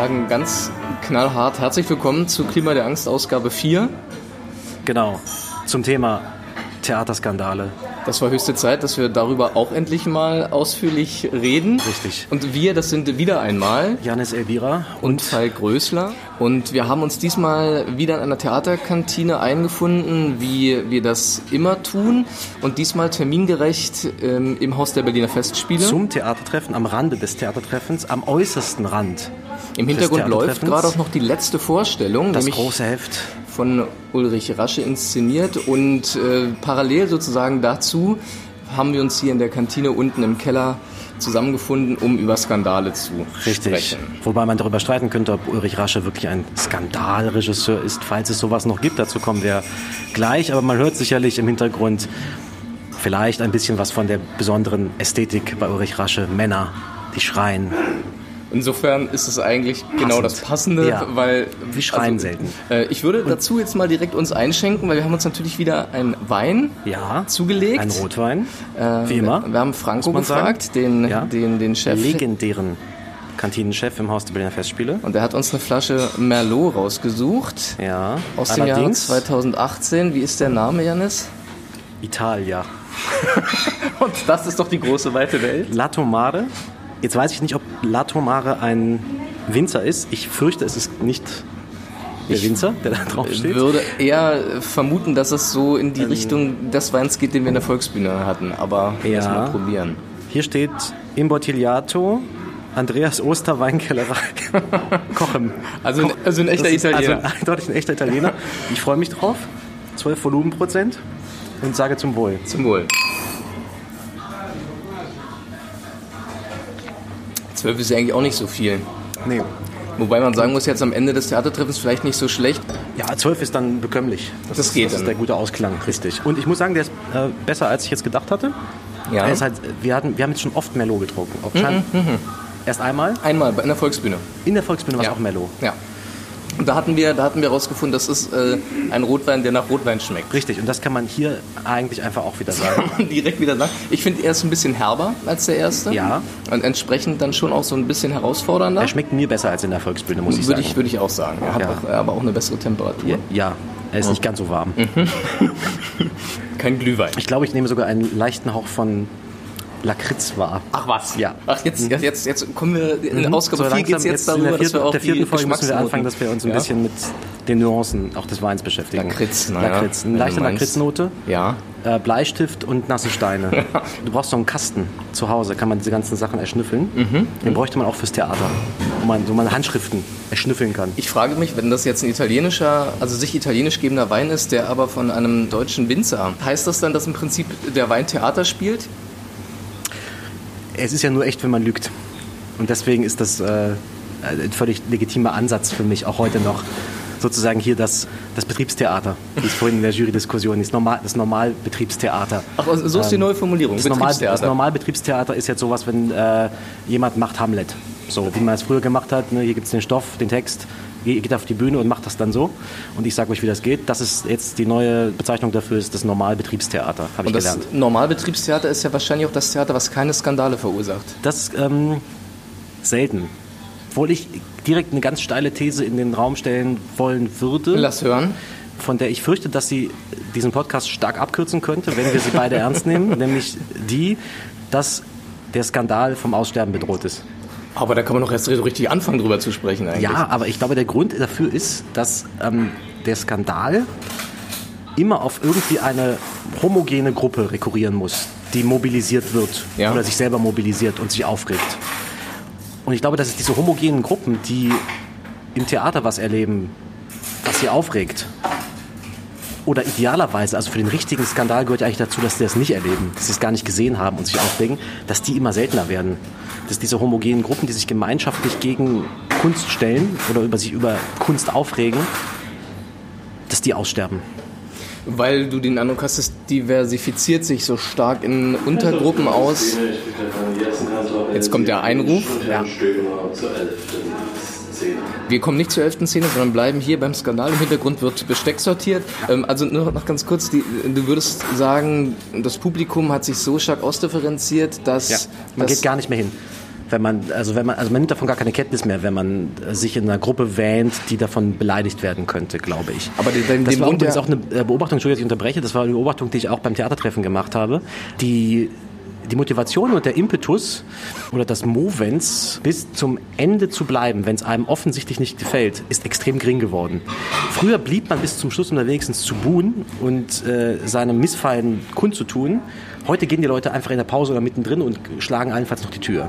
Sagen ganz knallhart herzlich willkommen zu Klima der Angst Ausgabe 4. Genau, zum Thema Theaterskandale. Das war höchste Zeit, dass wir darüber auch endlich mal ausführlich reden. Richtig. Und wir, das sind wieder einmal Janis Elvira und Falk Größler. Und wir haben uns diesmal wieder in einer Theaterkantine eingefunden, wie wir das immer tun. Und diesmal termingerecht ähm, im Haus der Berliner Festspiele. zum Theatertreffen, am Rande des Theatertreffens, am äußersten Rand. Im Hintergrund läuft gerade auch noch die letzte Vorstellung, Das nämlich große Heft. von Ulrich Rasche inszeniert. Und äh, parallel sozusagen dazu haben wir uns hier in der Kantine unten im Keller zusammengefunden, um über Skandale zu sprechen. Wobei man darüber streiten könnte, ob Ulrich Rasche wirklich ein Skandalregisseur ist, falls es sowas noch gibt. Dazu kommen wir gleich. Aber man hört sicherlich im Hintergrund vielleicht ein bisschen was von der besonderen Ästhetik bei Ulrich Rasche. Männer, die schreien. Insofern ist es eigentlich genau Passend. das Passende, Ja. weil Wir schreien selten. Äh, ich würde dazu jetzt mal direkt uns einschenken, weil wir haben uns natürlich wieder einen Wein Ja, zugelegt. ein Rotwein, Äh, wie immer. Wir, wir haben Franco gefragt, den, Ja. den, den Chef. legendären Kantinenchef im Haus der Berliner Festspiele. Und er hat uns eine Flasche Merlot rausgesucht. Ja, Aus dem allerdings 2018. Wie ist der Name, Janis? Italia. Und das ist doch die große weite Welt. Lato Mare. Jetzt weiß ich nicht, ob Lato Mare ein Winzer ist. Ich fürchte, es ist nicht der Winzer, der da drauf Ich steht. würde eher vermuten, dass es so in die Richtung des Weins geht, den wir in der Volksbühne hatten. Aber Ja. lass mal probieren. Hier steht Imbottigliato, Andreas Oster Weinkellerei, Kochem. Also ein- also ein echter Italiener. Also eindeutig ein echter Italiener. Ich freue mich drauf. 12 Volumenprozent und sage zum Wohl. Zum Wohl. Zwölf ist ja eigentlich auch nicht so viel. Nee. Wobei man sagen muss, jetzt am Ende des Theatertreffens vielleicht nicht so schlecht. Ja, 12 ist dann bekömmlich. Das, Das ist, geht Das dann. ist der gute Ausklang, richtig. Und ich muss sagen, der ist äh, besser, als ich jetzt gedacht hatte. Ja. Er ist halt, wir, hatten, wir haben jetzt schon oft Merlot getrunken. Auch schein- Erst einmal. Einmal in der Volksbühne. In der Volksbühne war es Ja. auch Merlot. Ja. Und da hatten wir, da hatten wir herausgefunden, das ist äh, ein Rotwein, der nach Rotwein schmeckt. Richtig, und das kann man hier eigentlich einfach auch wieder sagen. Direkt wieder sagen. Ich finde, er ist ein bisschen herber als der erste. Ja. Und entsprechend dann schon auch so ein bisschen herausfordernder. Er schmeckt mir besser als in der Volksbühne, muss ich Würde sagen. ich, würde ich auch sagen. Er hat Ja. auch, aber auch eine bessere Temperatur. ja, ja, er ist nicht ganz so warm. Kein Glühwein. Ich glaube, ich nehme sogar einen leichten Hauch von Lakritz wahr. Ach was? Ja. Ach, jetzt, jetzt, jetzt, jetzt kommen wir, in Ausgabe So 4 geht es jetzt in darüber, der dass vierten, wir auch der vierten die Folge müssen wir anfangen, dass wir uns ein Ja? bisschen mit den Nuancen auch des Weins beschäftigen. Lakritz, naja, Lakritz. Eine leichte. Lakritznote, Ja. äh, Bleistift und nasse Steine. Du brauchst so einen Kasten zu Hause, kann man diese ganzen Sachen erschnüffeln. Mhm. Den bräuchte man auch fürs Theater, wo man, wo man Handschriften erschnüffeln kann. Ich frage mich, wenn das jetzt ein italienischer, also sich italienisch gebender Wein ist, der aber von einem deutschen Winzer, heißt das dann, dass im Prinzip der Wein Theater spielt? Es ist ja nur echt, wenn man lügt. Und deswegen ist das äh, ein völlig legitimer Ansatz für mich, auch heute noch. Sozusagen hier das, das Betriebstheater, wie es vorhin in der Jury-Diskussion ist, normal, das Normalbetriebstheater. Ach, also so ist die neue Formulierung. Das, Normal, das Betriebstheater. Normalbetriebstheater ist jetzt sowas, wenn äh, jemand macht Hamlet. So, wie man es früher gemacht hat. Ne? Hier gibt es den Stoff, den Text, geht auf die Bühne und macht das dann so. Und ich sage euch, wie das geht. Das ist jetzt die neue Bezeichnung dafür, ist das Normalbetriebstheater, habe ich Und das gelernt. Normalbetriebstheater ist ja wahrscheinlich auch das Theater, was keine Skandale verursacht. Das ähm, selten. Obwohl ich direkt eine ganz steile These in den Raum stellen wollen würde, Lass hören. von der ich fürchte, dass sie diesen Podcast stark abkürzen könnte, wenn wir sie beide ernst nehmen, nämlich die, dass der Skandal vom Aussterben bedroht ist. Aber da kann man doch erst so richtig anfangen, drüber zu sprechen eigentlich. Ja, aber ich glaube, der Grund dafür ist, dass ähm, der Skandal immer auf irgendwie eine homogene Gruppe rekurrieren muss, die mobilisiert wird Ja. oder sich selber mobilisiert und sich aufregt. Und ich glaube, dass es diese homogenen Gruppen, die im Theater was erleben, was sie aufregt, oder idealerweise, also für den richtigen Skandal gehört ja eigentlich dazu, dass sie das nicht erleben, dass sie es gar nicht gesehen haben und sich aufregen, dass die immer seltener werden. Dass diese homogenen Gruppen, die sich gemeinschaftlich gegen Kunst stellen oder über sich über Kunst aufregen, dass die aussterben. Weil du den Eindruck hast, es diversifiziert sich so stark in Untergruppen aus. Jetzt kommt der Einruf. Ja. Wir kommen nicht zur elften Szene, sondern bleiben hier beim Skandal. Im Hintergrund wird Besteck sortiert. Ähm, also nur noch ganz kurz, die, du würdest sagen, das Publikum hat sich so stark ausdifferenziert, dass... Ja, man dass geht gar nicht mehr hin. wenn man, also wenn man, also man nimmt davon gar keine Kenntnis mehr, wenn man sich in einer Gruppe wähnt, die davon beleidigt werden könnte, glaube ich. Aber den, den, das dem war Grund übrigens auch eine äh, Beobachtung, Entschuldigung, dass ich unterbreche, das war eine Beobachtung, die ich auch beim Theatertreffen gemacht habe. Die die Motivation und der Impetus oder das Movens bis zum Ende zu bleiben, wenn es einem offensichtlich nicht gefällt, ist extrem gering geworden. Früher blieb man bis zum Schluss, um da wenigstens zu buhen und äh, seinem Missfallen kundzutun. Heute gehen die Leute einfach in der Pause oder mittendrin und schlagen allenfalls noch die Tür.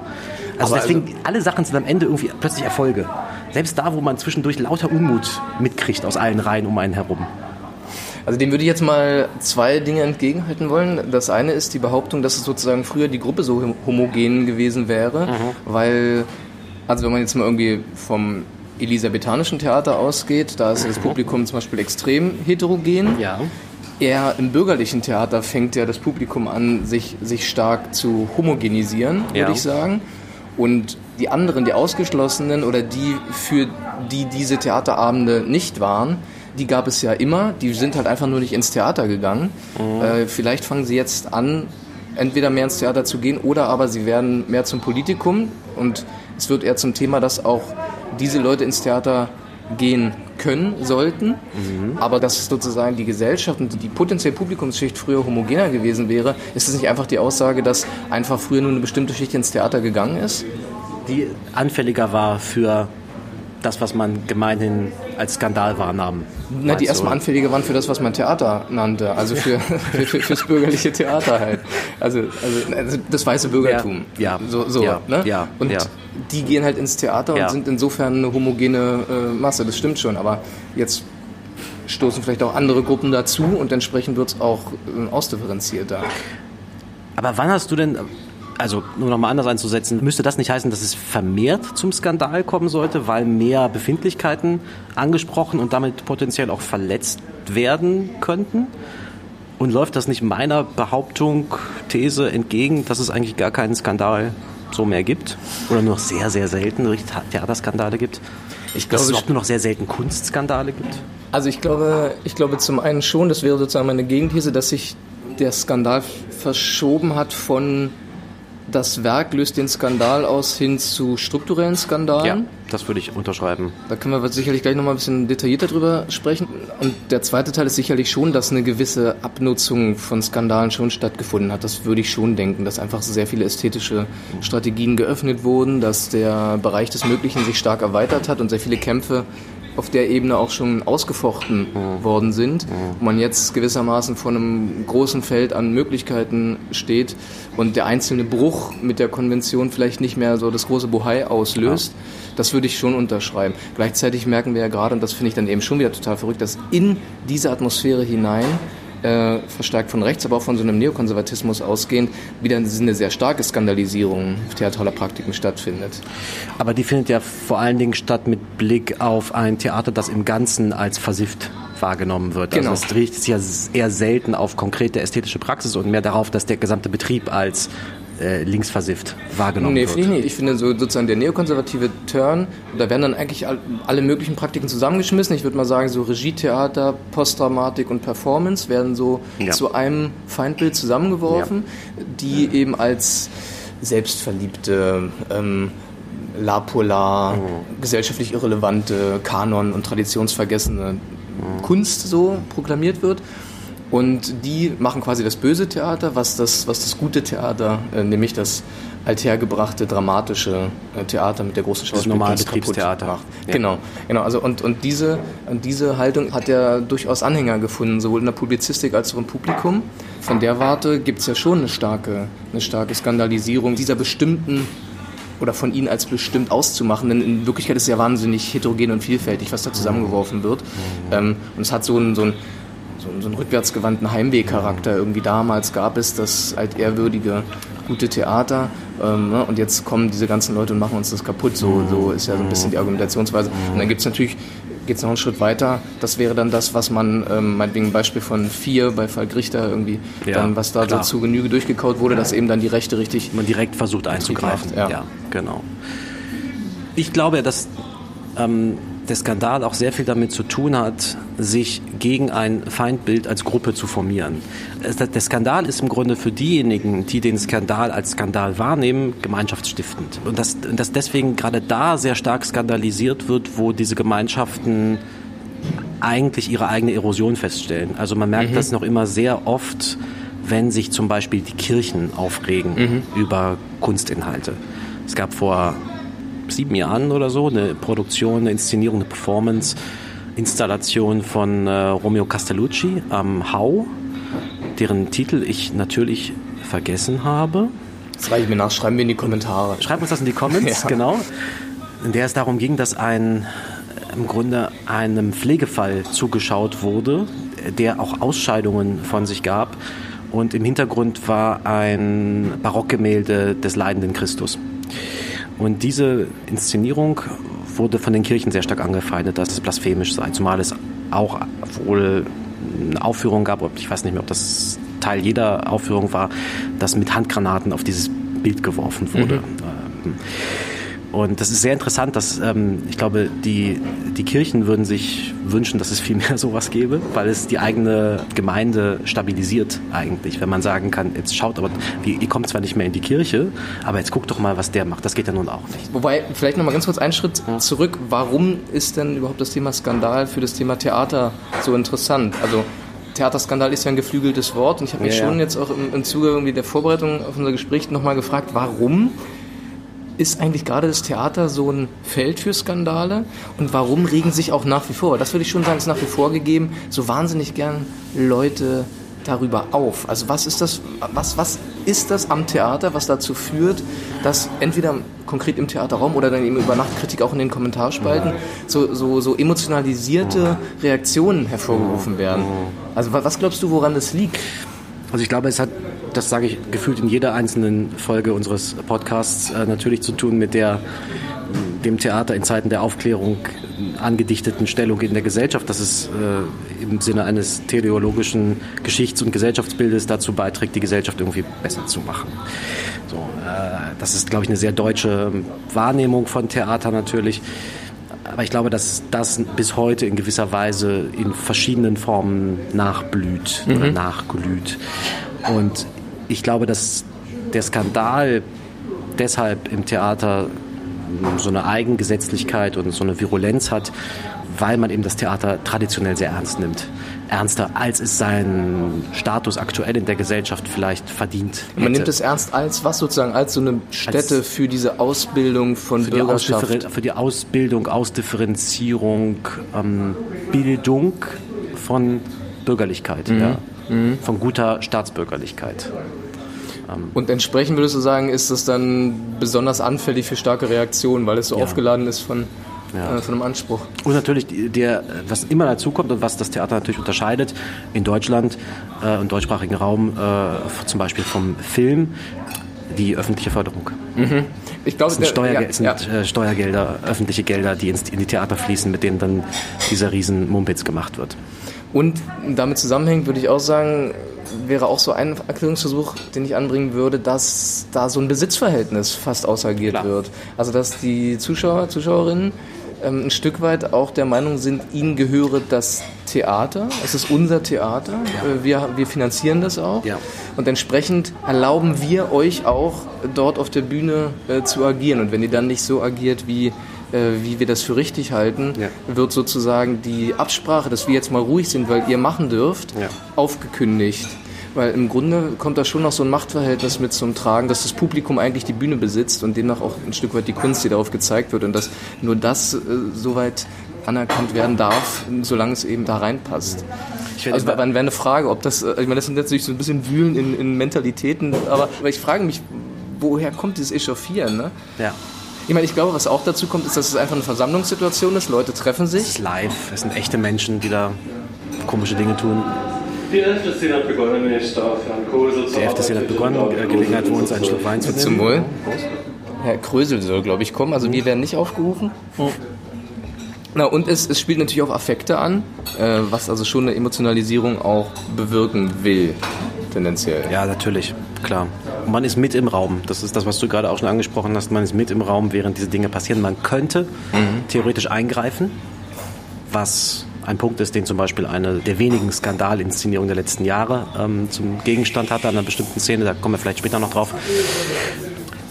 Also Aber deswegen, alle Sachen sind am Ende irgendwie plötzlich Erfolge. Selbst da, wo man zwischendurch lauter Unmut mitkriegt aus allen Reihen um einen herum. Also dem würde ich jetzt mal zwei Dinge entgegenhalten wollen. Das eine ist die Behauptung, dass es sozusagen früher die Gruppe so hom- homogen gewesen wäre, weil, also wenn man jetzt mal irgendwie vom elisabethanischen Theater ausgeht, da ist das Publikum zum Beispiel extrem heterogen. Ja. Eher im bürgerlichen Theater fängt ja das Publikum an, sich, sich stark zu homogenisieren, würde Ja. ich sagen. Und die anderen, die Ausgeschlossenen oder die, für die diese Theaterabende nicht waren, die gab es ja immer. Die sind halt einfach nur nicht ins Theater gegangen. Äh, vielleicht fangen sie jetzt an, entweder mehr ins Theater zu gehen oder aber sie werden mehr zum Politikum. Und es wird eher zum Thema, dass auch diese Leute ins Theater gehen können, sollten, aber dass sozusagen die Gesellschaft und die potenzielle Publikumsschicht früher homogener gewesen wäre, ist es nicht einfach die Aussage, dass einfach früher nur eine bestimmte Schicht ins Theater gegangen ist? Die anfälliger war für das, was man gemeinhin als Skandal wahrnahm. Na, die du? erstmal anfälliger waren für das, was man Theater nannte, also für, für, für fürs bürgerliche Theater halt. Also, also, also das weiße Bürgertum. Ja, ja, so, so ja, ne? ja, und ja. die gehen halt ins Theater und sind insofern eine homogene äh, Masse, das stimmt schon, aber jetzt stoßen vielleicht auch andere Gruppen dazu und entsprechend wird es auch äh, ausdifferenzierter. Aber wann hast du denn, also nur nochmal anders einzusetzen, müsste das nicht heißen, dass es vermehrt zum Skandal kommen sollte, weil mehr Befindlichkeiten angesprochen und damit potenziell auch verletzt werden könnten? Und läuft das nicht meiner Behauptung, These entgegen, dass es eigentlich gar keinen Skandal so mehr gibt? Oder nur noch sehr, sehr selten Theaterskandale gibt? Ich Dass es glaube, überhaupt nur noch sehr selten Kunstskandale gibt? Also ich glaube, ich glaube zum einen schon, das wäre sozusagen meine Gegenthese, dass sich der Skandal verschoben hat von das Werk löst den Skandal aus hin zu strukturellen Skandalen. das würde ich unterschreiben. Da können wir sicherlich gleich nochmal ein bisschen detaillierter drüber sprechen. Und der zweite Teil ist sicherlich schon, dass eine gewisse Abnutzung von Skandalen schon stattgefunden hat. Das würde ich schon denken, dass einfach sehr viele ästhetische Strategien geöffnet wurden, dass der Bereich des Möglichen sich stark erweitert hat und sehr viele Kämpfe auf der Ebene auch schon ausgefochten worden sind, wo man jetzt gewissermaßen vor einem großen Feld an Möglichkeiten steht und der einzelne Bruch mit der Konvention vielleicht nicht mehr so das große Bohai auslöst. Das würde ich schon unterschreiben. Gleichzeitig merken wir ja gerade, und das finde ich dann eben schon wieder total verrückt, dass in diese Atmosphäre hinein äh, verstärkt von rechts, aber auch von so einem Neokonservatismus ausgehend, wieder eine sehr starke Skandalisierung theatraler Praktiken stattfindet. Aber die findet ja vor allen Dingen statt mit Blick auf ein Theater, das im Ganzen als versifft wahrgenommen wird. Genau. Also es richtet sich ja eher selten auf konkrete ästhetische Praxis und mehr darauf, dass der gesamte Betrieb als äh, linksversifft wahrgenommen Nee, wird. finde ich nicht. Ich finde so sozusagen der neokonservative Turn, da werden dann eigentlich all- alle möglichen Praktiken zusammengeschmissen. Ich würde mal sagen, so Regietheater, Postdramatik und Performance werden so Ja. zu einem Feindbild zusammengeworfen, die eben als selbstverliebte, ähm, La Polar, gesellschaftlich irrelevante, Kanon- und traditionsvergessene Kunst so proklamiert wird. Und die machen quasi das böse Theater, was das, was das gute Theater, äh, nämlich das althergebrachte, dramatische äh, Theater mit der großen Das normale Schauspielkunst kaputt Betriebstheater. macht. Ja. Genau, genau. Also und, und diese, und diese Haltung hat ja durchaus Anhänger gefunden, sowohl in der Publizistik als auch im Publikum. Von der Warte gibt es ja schon eine starke, eine starke Skandalisierung dieser bestimmten oder von ihnen als bestimmt auszumachen, denn in Wirklichkeit ist es ja wahnsinnig heterogen und vielfältig, was da zusammengeworfen wird. Ähm, und es hat so einen, so einen, so einen, so einen rückwärtsgewandten Heimwehcharakter. Irgendwie damals gab es das altehrwürdige, gute Theater ähm, ne? und jetzt kommen diese ganzen Leute und machen uns das kaputt. So, so ist ja so ein bisschen die Argumentationsweise. Und dann gibt es natürlich geht es noch einen Schritt weiter. Das wäre dann das, was man, ähm, meinetwegen ein Beispiel von vier bei Falk Richter irgendwie, Ja, dann, was da klar. so zu Genüge durchgekaut wurde, dass eben dann die Rechte richtig man direkt versucht einzugreifen. ja. ja, genau. Ich glaube, dass ähm, der Skandal auch sehr viel damit zu tun hat, sich gegen ein Feindbild als Gruppe zu formieren. Der Skandal ist im Grunde für diejenigen, die den Skandal als Skandal wahrnehmen, gemeinschaftsstiftend. Und dass, dass deswegen gerade da sehr stark skandalisiert wird, wo diese Gemeinschaften eigentlich ihre eigene Erosion feststellen. Also man merkt mhm. das noch immer sehr oft, wenn sich zum Beispiel die Kirchen aufregen mhm. über Kunstinhalte. Es gab vor sieben Jahren oder so eine Produktion, eine Inszenierung, eine Performance, Installation von äh, Romeo Castellucci am Hau, deren Titel ich natürlich vergessen habe. Das reiche ich mir nach, schreiben wir in die Kommentare. Schreibt uns das in die Comments, ja. genau. In der es darum ging, dass ein im Grunde einem Pflegefall zugeschaut wurde, der auch Ausscheidungen von sich gab. Und im Hintergrund war ein Barockgemälde des leidenden Christus. Und diese Inszenierung wurde von den Kirchen sehr stark angefeindet, dass es blasphemisch sei, zumal es auch wohl eine Aufführung gab, ich weiß nicht mehr, ob das Teil jeder Aufführung war, dass mit Handgranaten auf dieses Bild geworfen wurde. Mhm. Und das ist sehr interessant, dass ähm, ich glaube, die, die Kirchen würden sich wünschen, dass es viel mehr sowas gäbe, weil es die eigene Gemeinde stabilisiert eigentlich, wenn man sagen kann, jetzt schaut aber, ihr kommt zwar nicht mehr in die Kirche, aber jetzt guckt doch mal, was der macht. Das geht ja nun auch nicht. Wobei, vielleicht noch mal ganz kurz einen Schritt zurück. Warum ist denn überhaupt das Thema Skandal für das Thema Theater so interessant? Also Theaterskandal ist ja ein geflügeltes Wort und ich habe mich ja, schon ja. jetzt auch im, im Zuge irgendwie der Vorbereitung auf unser Gespräch nochmal gefragt, warum ist eigentlich gerade das Theater so ein Feld für Skandale? Und warum regen sich auch nach wie vor, das würde ich schon sagen, ist nach wie vor gegeben, so wahnsinnig gern Leute darüber auf? Also was ist das, was, was ist das am Theater, was dazu führt, dass entweder konkret im Theaterraum oder dann eben über Nachtkritik auch in den Kommentarspalten so, so, so emotionalisierte Reaktionen hervorgerufen werden? Also was glaubst du, woran das liegt? Also ich glaube, es hat das sage ich gefühlt in jeder einzelnen Folge unseres Podcasts, äh, natürlich zu tun mit der dem Theater in Zeiten der Aufklärung angedichteten Stellung in der Gesellschaft, dass es äh, im Sinne eines teleologischen Geschichts- und Gesellschaftsbildes dazu beiträgt, die Gesellschaft irgendwie besser zu machen. So, äh, das ist, glaube ich, eine sehr deutsche Wahrnehmung von Theater natürlich. Aber ich glaube, dass das bis heute in gewisser Weise in verschiedenen Formen nachblüht mhm. oder nachglüht. Und ich glaube, dass der Skandal deshalb im Theater so eine Eigengesetzlichkeit und so eine Virulenz hat, weil man eben das Theater traditionell sehr ernst nimmt. Ernster, als es seinen Status aktuell in der Gesellschaft vielleicht verdient. Hätte. Man nimmt es ernst als was sozusagen? Als so eine Stätte als für diese Ausbildung von für Bürgerschaft? Die für die Ausbildung, Ausdifferenzierung, ähm, Bildung von Bürgerlichkeit, mhm. ja. Mhm. von guter Staatsbürgerlichkeit. Und entsprechend würdest du sagen, ist das dann besonders anfällig für starke Reaktionen, weil es so ja. aufgeladen ist von, ja. äh, von einem Anspruch. Und natürlich, der, was immer dazu kommt und was das Theater natürlich unterscheidet, in Deutschland äh, und deutschsprachigen Raum, äh, zum Beispiel vom Film, die öffentliche Förderung. Mhm. Ich glaube, das sind, Steuergel ja, sind ja. Äh, Steuergelder, öffentliche Gelder, die ins, in die Theater fließen, mit denen dann dieser riesen Mumpitz gemacht wird. Und damit zusammenhängt, würde ich auch sagen, wäre auch so ein Erklärungsversuch, den ich anbringen würde, dass da so ein Besitzverhältnis fast ausagiert Klar. wird. Also dass die Zuschauer, Zuschauerinnen ähm, ein Stück weit auch der Meinung sind, ihnen gehöre das Theater, es ist unser Theater, ja. Äh, wir, wir finanzieren das auch ja. und entsprechend erlauben wir euch auch dort auf der Bühne äh, zu agieren und wenn ihr dann nicht so agiert, wie, äh, wie wir das für richtig halten, ja. wird sozusagen die Absprache, dass wir jetzt mal ruhig sind, weil ihr machen dürft, aufgekündigt. Weil im Grunde kommt da schon noch so ein Machtverhältnis mit zum Tragen, dass das Publikum eigentlich die Bühne besitzt und demnach auch ein Stück weit die Kunst, die darauf gezeigt wird und dass nur das äh, soweit anerkannt werden darf, solange es eben da reinpasst. Also wäre eine Frage, ob das, äh, ich meine, das sind natürlich so ein bisschen Wühlen in, in Mentalitäten, aber, aber ich frage mich, woher kommt dieses Echauffieren? Ne? Ja. Ich meine, ich glaube, was auch dazu kommt, ist, dass es einfach eine Versammlungssituation ist. Leute treffen sich. Es ist live. Es sind echte Menschen, die da komische Dinge tun. Die 11. Szene hat begonnen, ich darf Herrn Krösel Die 11. Szene hat begonnen, Gelegenheit für uns einen Schluck Wein zu nehmen. Wohl. Herr Krösel soll, glaube ich, kommen, also wir werden nicht aufgerufen. Na, und es, es spielt natürlich auch Affekte an, äh, was also schon eine Emotionalisierung auch bewirken will, tendenziell. Ja, natürlich, klar. Man ist mit im Raum. Das ist das, was du gerade auch schon angesprochen hast. Man ist mit im Raum, während diese Dinge passieren. Man könnte mhm. theoretisch eingreifen was ein Punkt ist, den zum Beispiel eine der wenigen Skandalinszenierungen der letzten Jahre ähm, zum Gegenstand hatte an einer bestimmten Szene. Da kommen wir vielleicht später noch drauf.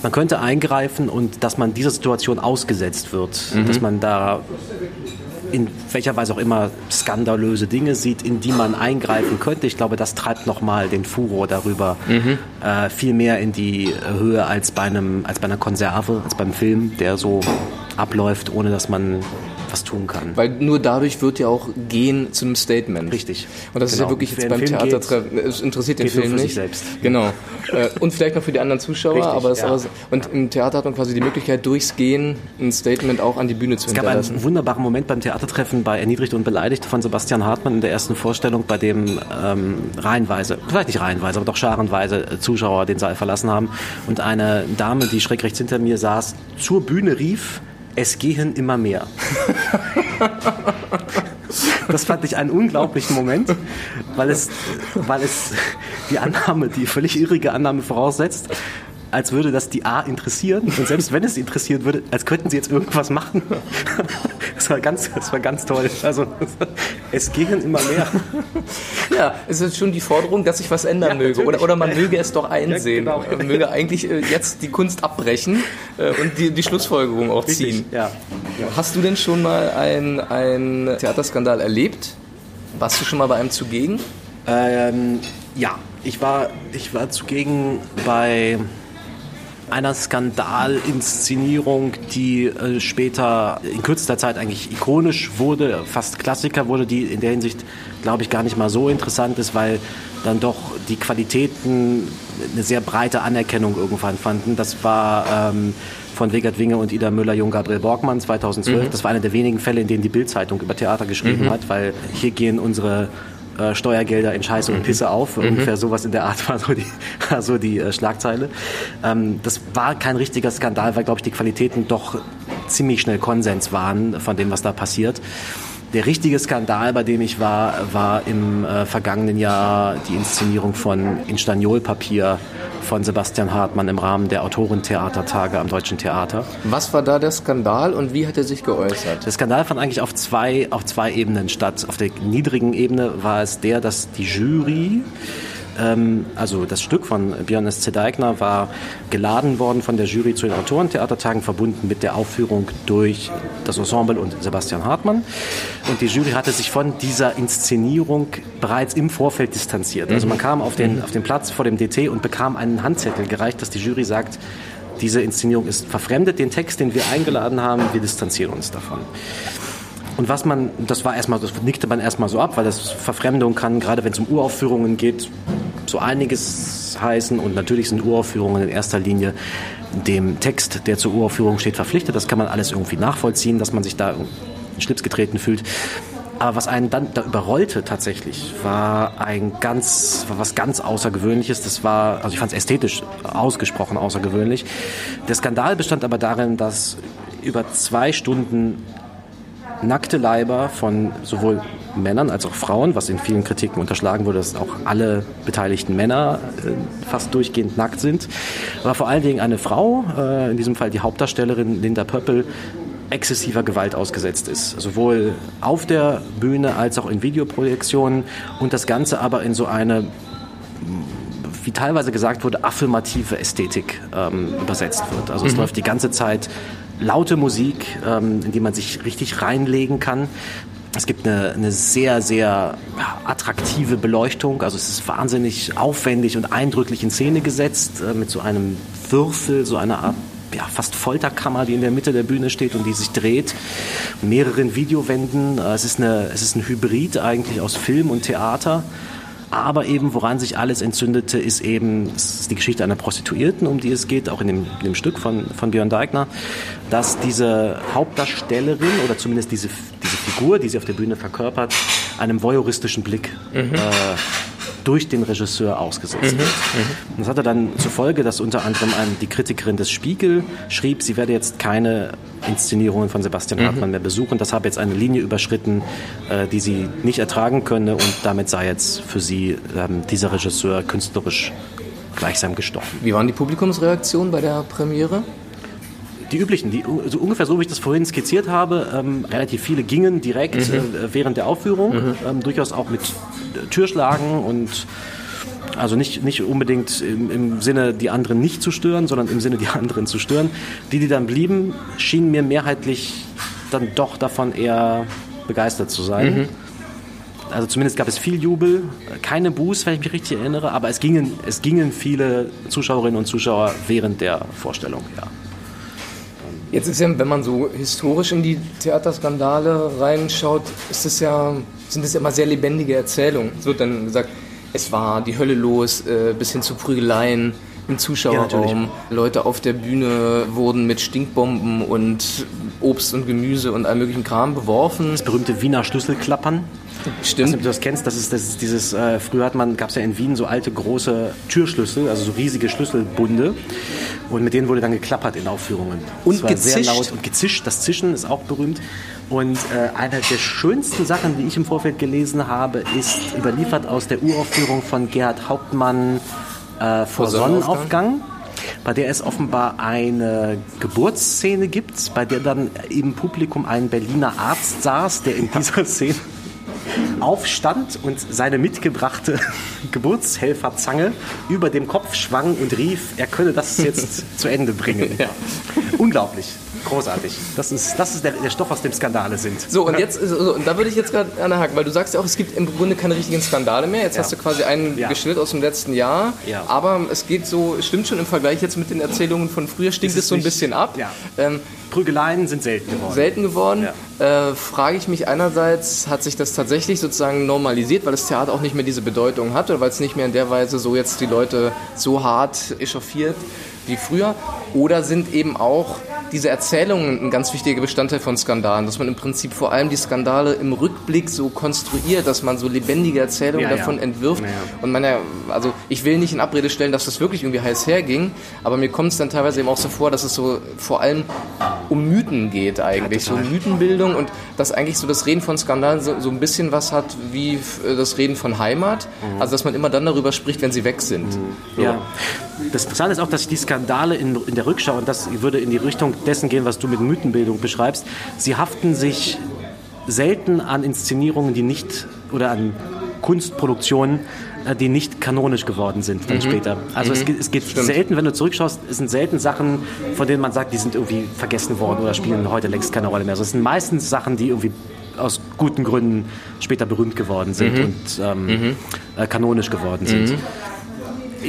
Man könnte eingreifen und dass man dieser Situation ausgesetzt wird, mhm. dass man da in welcher Weise auch immer skandalöse Dinge sieht, in die man eingreifen könnte. Ich glaube, das treibt nochmal den Furor darüber mhm. äh, viel mehr in die Höhe als bei, einem, als bei einer Konserve, als beim Film, der so abläuft, ohne dass man was tun kann. Weil nur dadurch wird ja auch gehen zu einem Statement. Richtig. Und das genau. ist ja genau. wirklich jetzt beim Theatertreffen, es interessiert den Film nicht. selbst. Genau. Äh, und vielleicht noch für die anderen Zuschauer, Richtig, aber, es ja. aber und im Theater hat man quasi die Möglichkeit, durchs Gehen ein Statement auch an die Bühne zu es hinterlassen. Es gab einen wunderbaren Moment beim Theatertreffen bei Erniedrigt und Beleidigt von Sebastian Hartmann in der ersten Vorstellung, bei dem ähm, reihenweise, vielleicht nicht reihenweise, aber doch scharenweise Zuschauer den Saal verlassen haben und eine Dame, die schräg rechts hinter mir saß, zur Bühne rief, es gehen immer mehr. Das fand ich einen unglaublichen Moment, weil es, weil es die Annahme, die völlig irrige Annahme voraussetzt, als würde das die A interessieren. Und selbst wenn es interessieren würde, als könnten sie jetzt irgendwas machen. Das war ganz, das war ganz toll. Also es gehen immer mehr. Ja, es ist schon die Forderung, dass sich was ändern ja, möge. Oder, oder man möge es doch einsehen. Ja, genau. Man möge eigentlich äh, jetzt die Kunst abbrechen äh, und die, die Schlussfolgerung auch ziehen. Richtig, ja. Hast du denn schon mal einen Theaterskandal erlebt? Warst du schon mal bei einem zugegen? Ähm, ja, ich war, ich war zugegen bei einer Skandalinszenierung, die äh, später in kürzester Zeit eigentlich ikonisch wurde, fast Klassiker wurde, die in der Hinsicht, glaube ich, gar nicht mal so interessant ist, weil dann doch die Qualitäten eine sehr breite Anerkennung irgendwann fanden. Das war ähm, von Wegert Winge und Ida Müller-Jung Gabriel Borgmann 2012. Mhm. Das war einer der wenigen Fälle, in denen die Bildzeitung über Theater geschrieben mhm. hat, weil hier gehen unsere äh, Steuergelder in Scheiße und Pisse auf. Mhm. Ungefähr sowas in der Art war so die, war so die äh, Schlagzeile. Ähm, das war kein richtiger Skandal, weil, glaube ich, die Qualitäten doch ziemlich schnell Konsens waren von dem, was da passiert. Der richtige Skandal, bei dem ich war, war im äh, vergangenen Jahr die Inszenierung von Instagnolpapier von Sebastian Hartmann im Rahmen der Autorentheatertage am Deutschen Theater. Was war da der Skandal und wie hat er sich geäußert? Der Skandal fand eigentlich auf zwei, auf zwei Ebenen statt. Auf der niedrigen Ebene war es der, dass die Jury ähm, also das Stück von Björn S. Zedeigner war geladen worden von der Jury zu den Autorentheatertagen, verbunden mit der Aufführung durch das Ensemble und Sebastian Hartmann. Und die Jury hatte sich von dieser Inszenierung bereits im Vorfeld distanziert. Also man mhm. kam auf den, mhm. auf den Platz vor dem DT und bekam einen Handzettel gereicht, dass die Jury sagt, diese Inszenierung ist verfremdet, den Text, den wir eingeladen haben, wir distanzieren uns davon. Und was man, das war erstmal, das nickte man erstmal so ab, weil das Verfremdung kann, gerade wenn es um Uraufführungen geht, so einiges heißen. Und natürlich sind Uraufführungen in erster Linie dem Text, der zur Uraufführung steht, verpflichtet. Das kann man alles irgendwie nachvollziehen, dass man sich da in Schlips getreten fühlt. Aber was einen dann da überrollte tatsächlich, war ein ganz, war was ganz Außergewöhnliches. Das war, also ich fand es ästhetisch ausgesprochen außergewöhnlich. Der Skandal bestand aber darin, dass über zwei Stunden nackte Leiber von sowohl Männern als auch Frauen, was in vielen Kritiken unterschlagen wurde, dass auch alle beteiligten Männer äh, fast durchgehend nackt sind. Aber vor allen Dingen eine Frau, äh, in diesem Fall die Hauptdarstellerin Linda Pöppel, exzessiver Gewalt ausgesetzt ist. Sowohl auf der Bühne als auch in Videoprojektionen und das Ganze aber in so eine wie teilweise gesagt wurde, affirmative Ästhetik ähm, übersetzt wird. Also es mhm. läuft die ganze Zeit laute Musik, ähm, in die man sich richtig reinlegen kann. Es gibt eine, eine sehr, sehr attraktive Beleuchtung. Also es ist wahnsinnig aufwendig und eindrücklich in Szene gesetzt äh, mit so einem Würfel, so einer Art ja, fast Folterkammer, die in der Mitte der Bühne steht und die sich dreht, mehreren Videowänden. Äh, es ist, eine, es ist ein Hybrid eigentlich aus Film und Theater. Aber eben, woran sich alles entzündete, ist eben, ist die Geschichte einer Prostituierten, um die es geht, auch in dem, in dem Stück von, von Björn Deigner, dass diese Hauptdarstellerin oder zumindest diese, diese Figur, die sie auf der Bühne verkörpert, einem voyeuristischen Blick mhm. äh, durch den Regisseur ausgesetzt mhm. wird. Mhm. Das hatte dann zur Folge, dass unter anderem die Kritikerin des Spiegel schrieb, sie werde jetzt keine Inszenierungen von Sebastian mhm. Hartmann mehr besuchen. Das habe jetzt eine Linie überschritten, äh, die sie nicht ertragen könne und damit sei jetzt für sie ähm, dieser Regisseur künstlerisch gleichsam gestorben. Wie waren die Publikumsreaktionen bei der Premiere? die üblichen, die so ungefähr so, wie ich das vorhin skizziert habe. Ähm, relativ viele gingen direkt Mhm. äh, während der Aufführung, ähm, durchaus auch mit äh, Türschlagen und also nicht, nicht unbedingt im, im Sinne, die anderen nicht zu stören, sondern im Sinne, die anderen zu stören. Die, die dann blieben, schienen mir mehrheitlich dann doch davon eher begeistert zu sein. Also zumindest gab es viel Jubel, keine Buß, wenn ich mich richtig erinnere, aber es gingen, es gingen viele Zuschauerinnen und Zuschauer während der Vorstellung, ja. Jetzt ist ja, wenn man so historisch in die Theaterskandale reinschaut, ist es ja, sind es ja immer sehr lebendige Erzählungen. Es wird dann gesagt, es war die Hölle los, äh, bis hin zu Prügeleien im Ja, Zuschauerraum. Leute auf der Bühne wurden mit Stinkbomben und Obst und Gemüse und allem möglichen Kram beworfen. Das berühmte Wiener Schlüsselklappern. Ich weiß nicht, Stimmt. ob du das kennst, das ist, das ist dieses, äh, früher hat man, gab es ja in Wien so alte große Türschlüssel, also so riesige Schlüsselbunde und mit denen wurde dann geklappert in Aufführungen. Und war sehr gezischt. laut und gezischt, das Zischen ist auch berühmt und äh, eine der schönsten Sachen, die ich im Vorfeld gelesen habe, ist überliefert aus der Uraufführung von Gerhard Hauptmann äh, vor Sonnenaufgang. Sonnenaufgang bei der es offenbar eine Geburtsszene gibt, bei der dann im Publikum ein Berliner Arzt saß, der in dieser Szene aufstand und seine mitgebrachte Geburtshelferzange über dem Kopf schwang und rief, er könne das jetzt zu Ende bringen. Ja. Unglaublich, großartig. Das ist, das ist der, der Stoff, aus dem Skandale sind. So, und jetzt, so, und da würde ich jetzt gerade anhaken, weil du sagst ja auch, es gibt im Grunde keine richtigen Skandale mehr. Jetzt Ja. hast du quasi einen Ja. geschildert aus dem letzten Jahr. Ja. Aber es geht so, es stimmt schon im Vergleich jetzt mit den Erzählungen von früher, stinkt Es es so ein bisschen ab. Ähm, Prügeleien sind selten geworden. selten geworden. Äh, frage ich mich einerseits, hat sich das tatsächlich sozusagen normalisiert, weil das Theater auch nicht mehr diese Bedeutung hat oder weil es nicht mehr in der Weise so jetzt die Leute so hart echauffiert wie früher? Oder sind eben auch diese Erzählungen ein ganz wichtiger Bestandteil von Skandalen, dass man im Prinzip vor allem die Skandale im Rückblick so konstruiert, dass man so lebendige Erzählungen Ja, ja. davon entwirft. Ja, ja. Und man ja, also ich will nicht in Abrede stellen, dass das wirklich irgendwie heiß herging, aber mir kommt es dann teilweise eben auch so vor, dass es so vor allem um Mythen geht eigentlich, so. Mythenbildung und dass eigentlich so das Reden von Skandalen so, so ein bisschen was hat wie äh, das Reden von Heimat, Mhm. also dass man immer dann darüber spricht, wenn sie weg sind. So. Ja. Das Interessante ist auch, dass die Skandale in, in der Rückschau, und das würde in die Richtung dessen gehen, was du mit Mythenbildung beschreibst, sie haften sich selten an Inszenierungen, die nicht, oder an Kunstproduktionen, äh, die nicht kanonisch geworden sind dann später. Also es, geht- es geht selten, wenn du zurückschaust, es sind selten Sachen, von denen man sagt, die sind irgendwie vergessen worden oder spielen heute längst keine Rolle mehr. Also es sind meistens Sachen, die irgendwie aus guten Gründen später berühmt geworden sind und ähm, äh, kanonisch geworden sind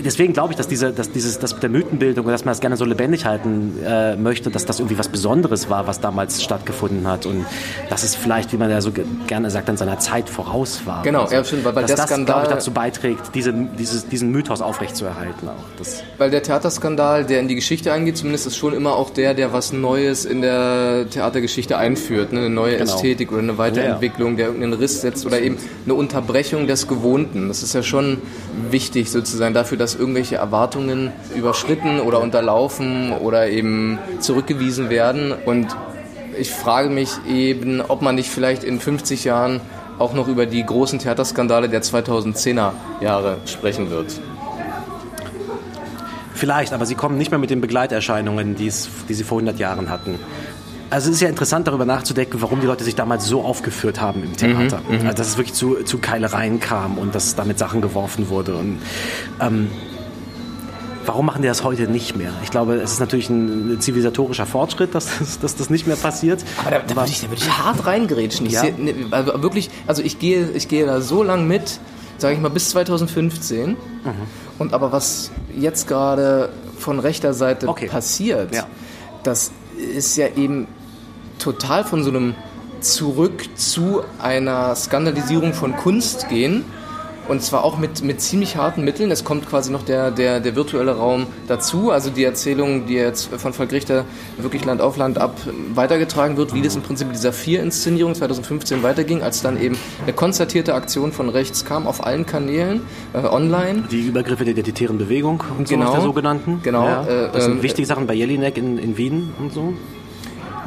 deswegen glaube ich, dass, diese, dass dieses, das mit der Mythenbildung, dass man das gerne so lebendig halten äh, möchte, dass das irgendwie was Besonderes war, was damals stattgefunden hat und dass es vielleicht, wie man ja so ge- gerne sagt, an seiner Zeit voraus war. Genau, ja, stimmt, weil- weil dass der das, Skandal- glaube ich, dazu beiträgt, diese, dieses, diesen Mythos aufrechtzuerhalten auch. Das, Weil der Theaterskandal, der in die Geschichte eingeht, zumindest ist schon immer auch der, der was Neues in der Theatergeschichte einführt. Ne? Eine neue Genau. Ästhetik oder eine Weiterentwicklung, der irgendeinen Riss setzt oder eben eine Unterbrechung des Gewohnten. Das ist ja schon wichtig sozusagen dafür, dass irgendwelche Erwartungen überschritten oder unterlaufen oder eben zurückgewiesen werden. Und ich frage mich eben, ob man nicht vielleicht in 50 Jahren auch noch über die großen Theaterskandale der 2010er Jahre sprechen wird. Vielleicht, aber sie kommen nicht mehr mit den Begleiterscheinungen, die, es, die sie vor 100 Jahren hatten. Also es ist ja interessant, darüber nachzudenken, warum die Leute sich damals so aufgeführt haben im Theater. also, dass es wirklich zu, zu Keilereien kam und dass damit Sachen geworfen wurde. Und, ähm, warum machen die das heute nicht mehr? Ich glaube, es ist natürlich ein zivilisatorischer Fortschritt, dass das, dass das nicht mehr passiert. Aber da, da würde ich, da würd ich hart reingrätschen. Ich Ja. sehe, ne, also wirklich, also ich gehe, ich gehe da so lang mit, sage ich mal, bis 2015. Mhm. Und aber was jetzt gerade von rechter Seite Okay. passiert, Ja. das ist ja eben total von so einem zurück zu einer Skandalisierung von Kunst gehen. Und zwar auch mit, mit ziemlich harten Mitteln. Es kommt quasi noch der, der, der virtuelle Raum dazu. Also die Erzählung, die jetzt von Falk Richter wirklich Land auf Land ab weitergetragen wird, wie das im Prinzip dieser Vier-Inszenierung 2015 weiterging, als dann eben eine konzertierte Aktion von rechts kam auf allen Kanälen, äh, online. Die Übergriffe der identitären Bewegung und so, Genau. der sogenannten. Genau. Ja, Äh, das sind ähm, wichtige Sachen bei Jelinek in, in Wien und so.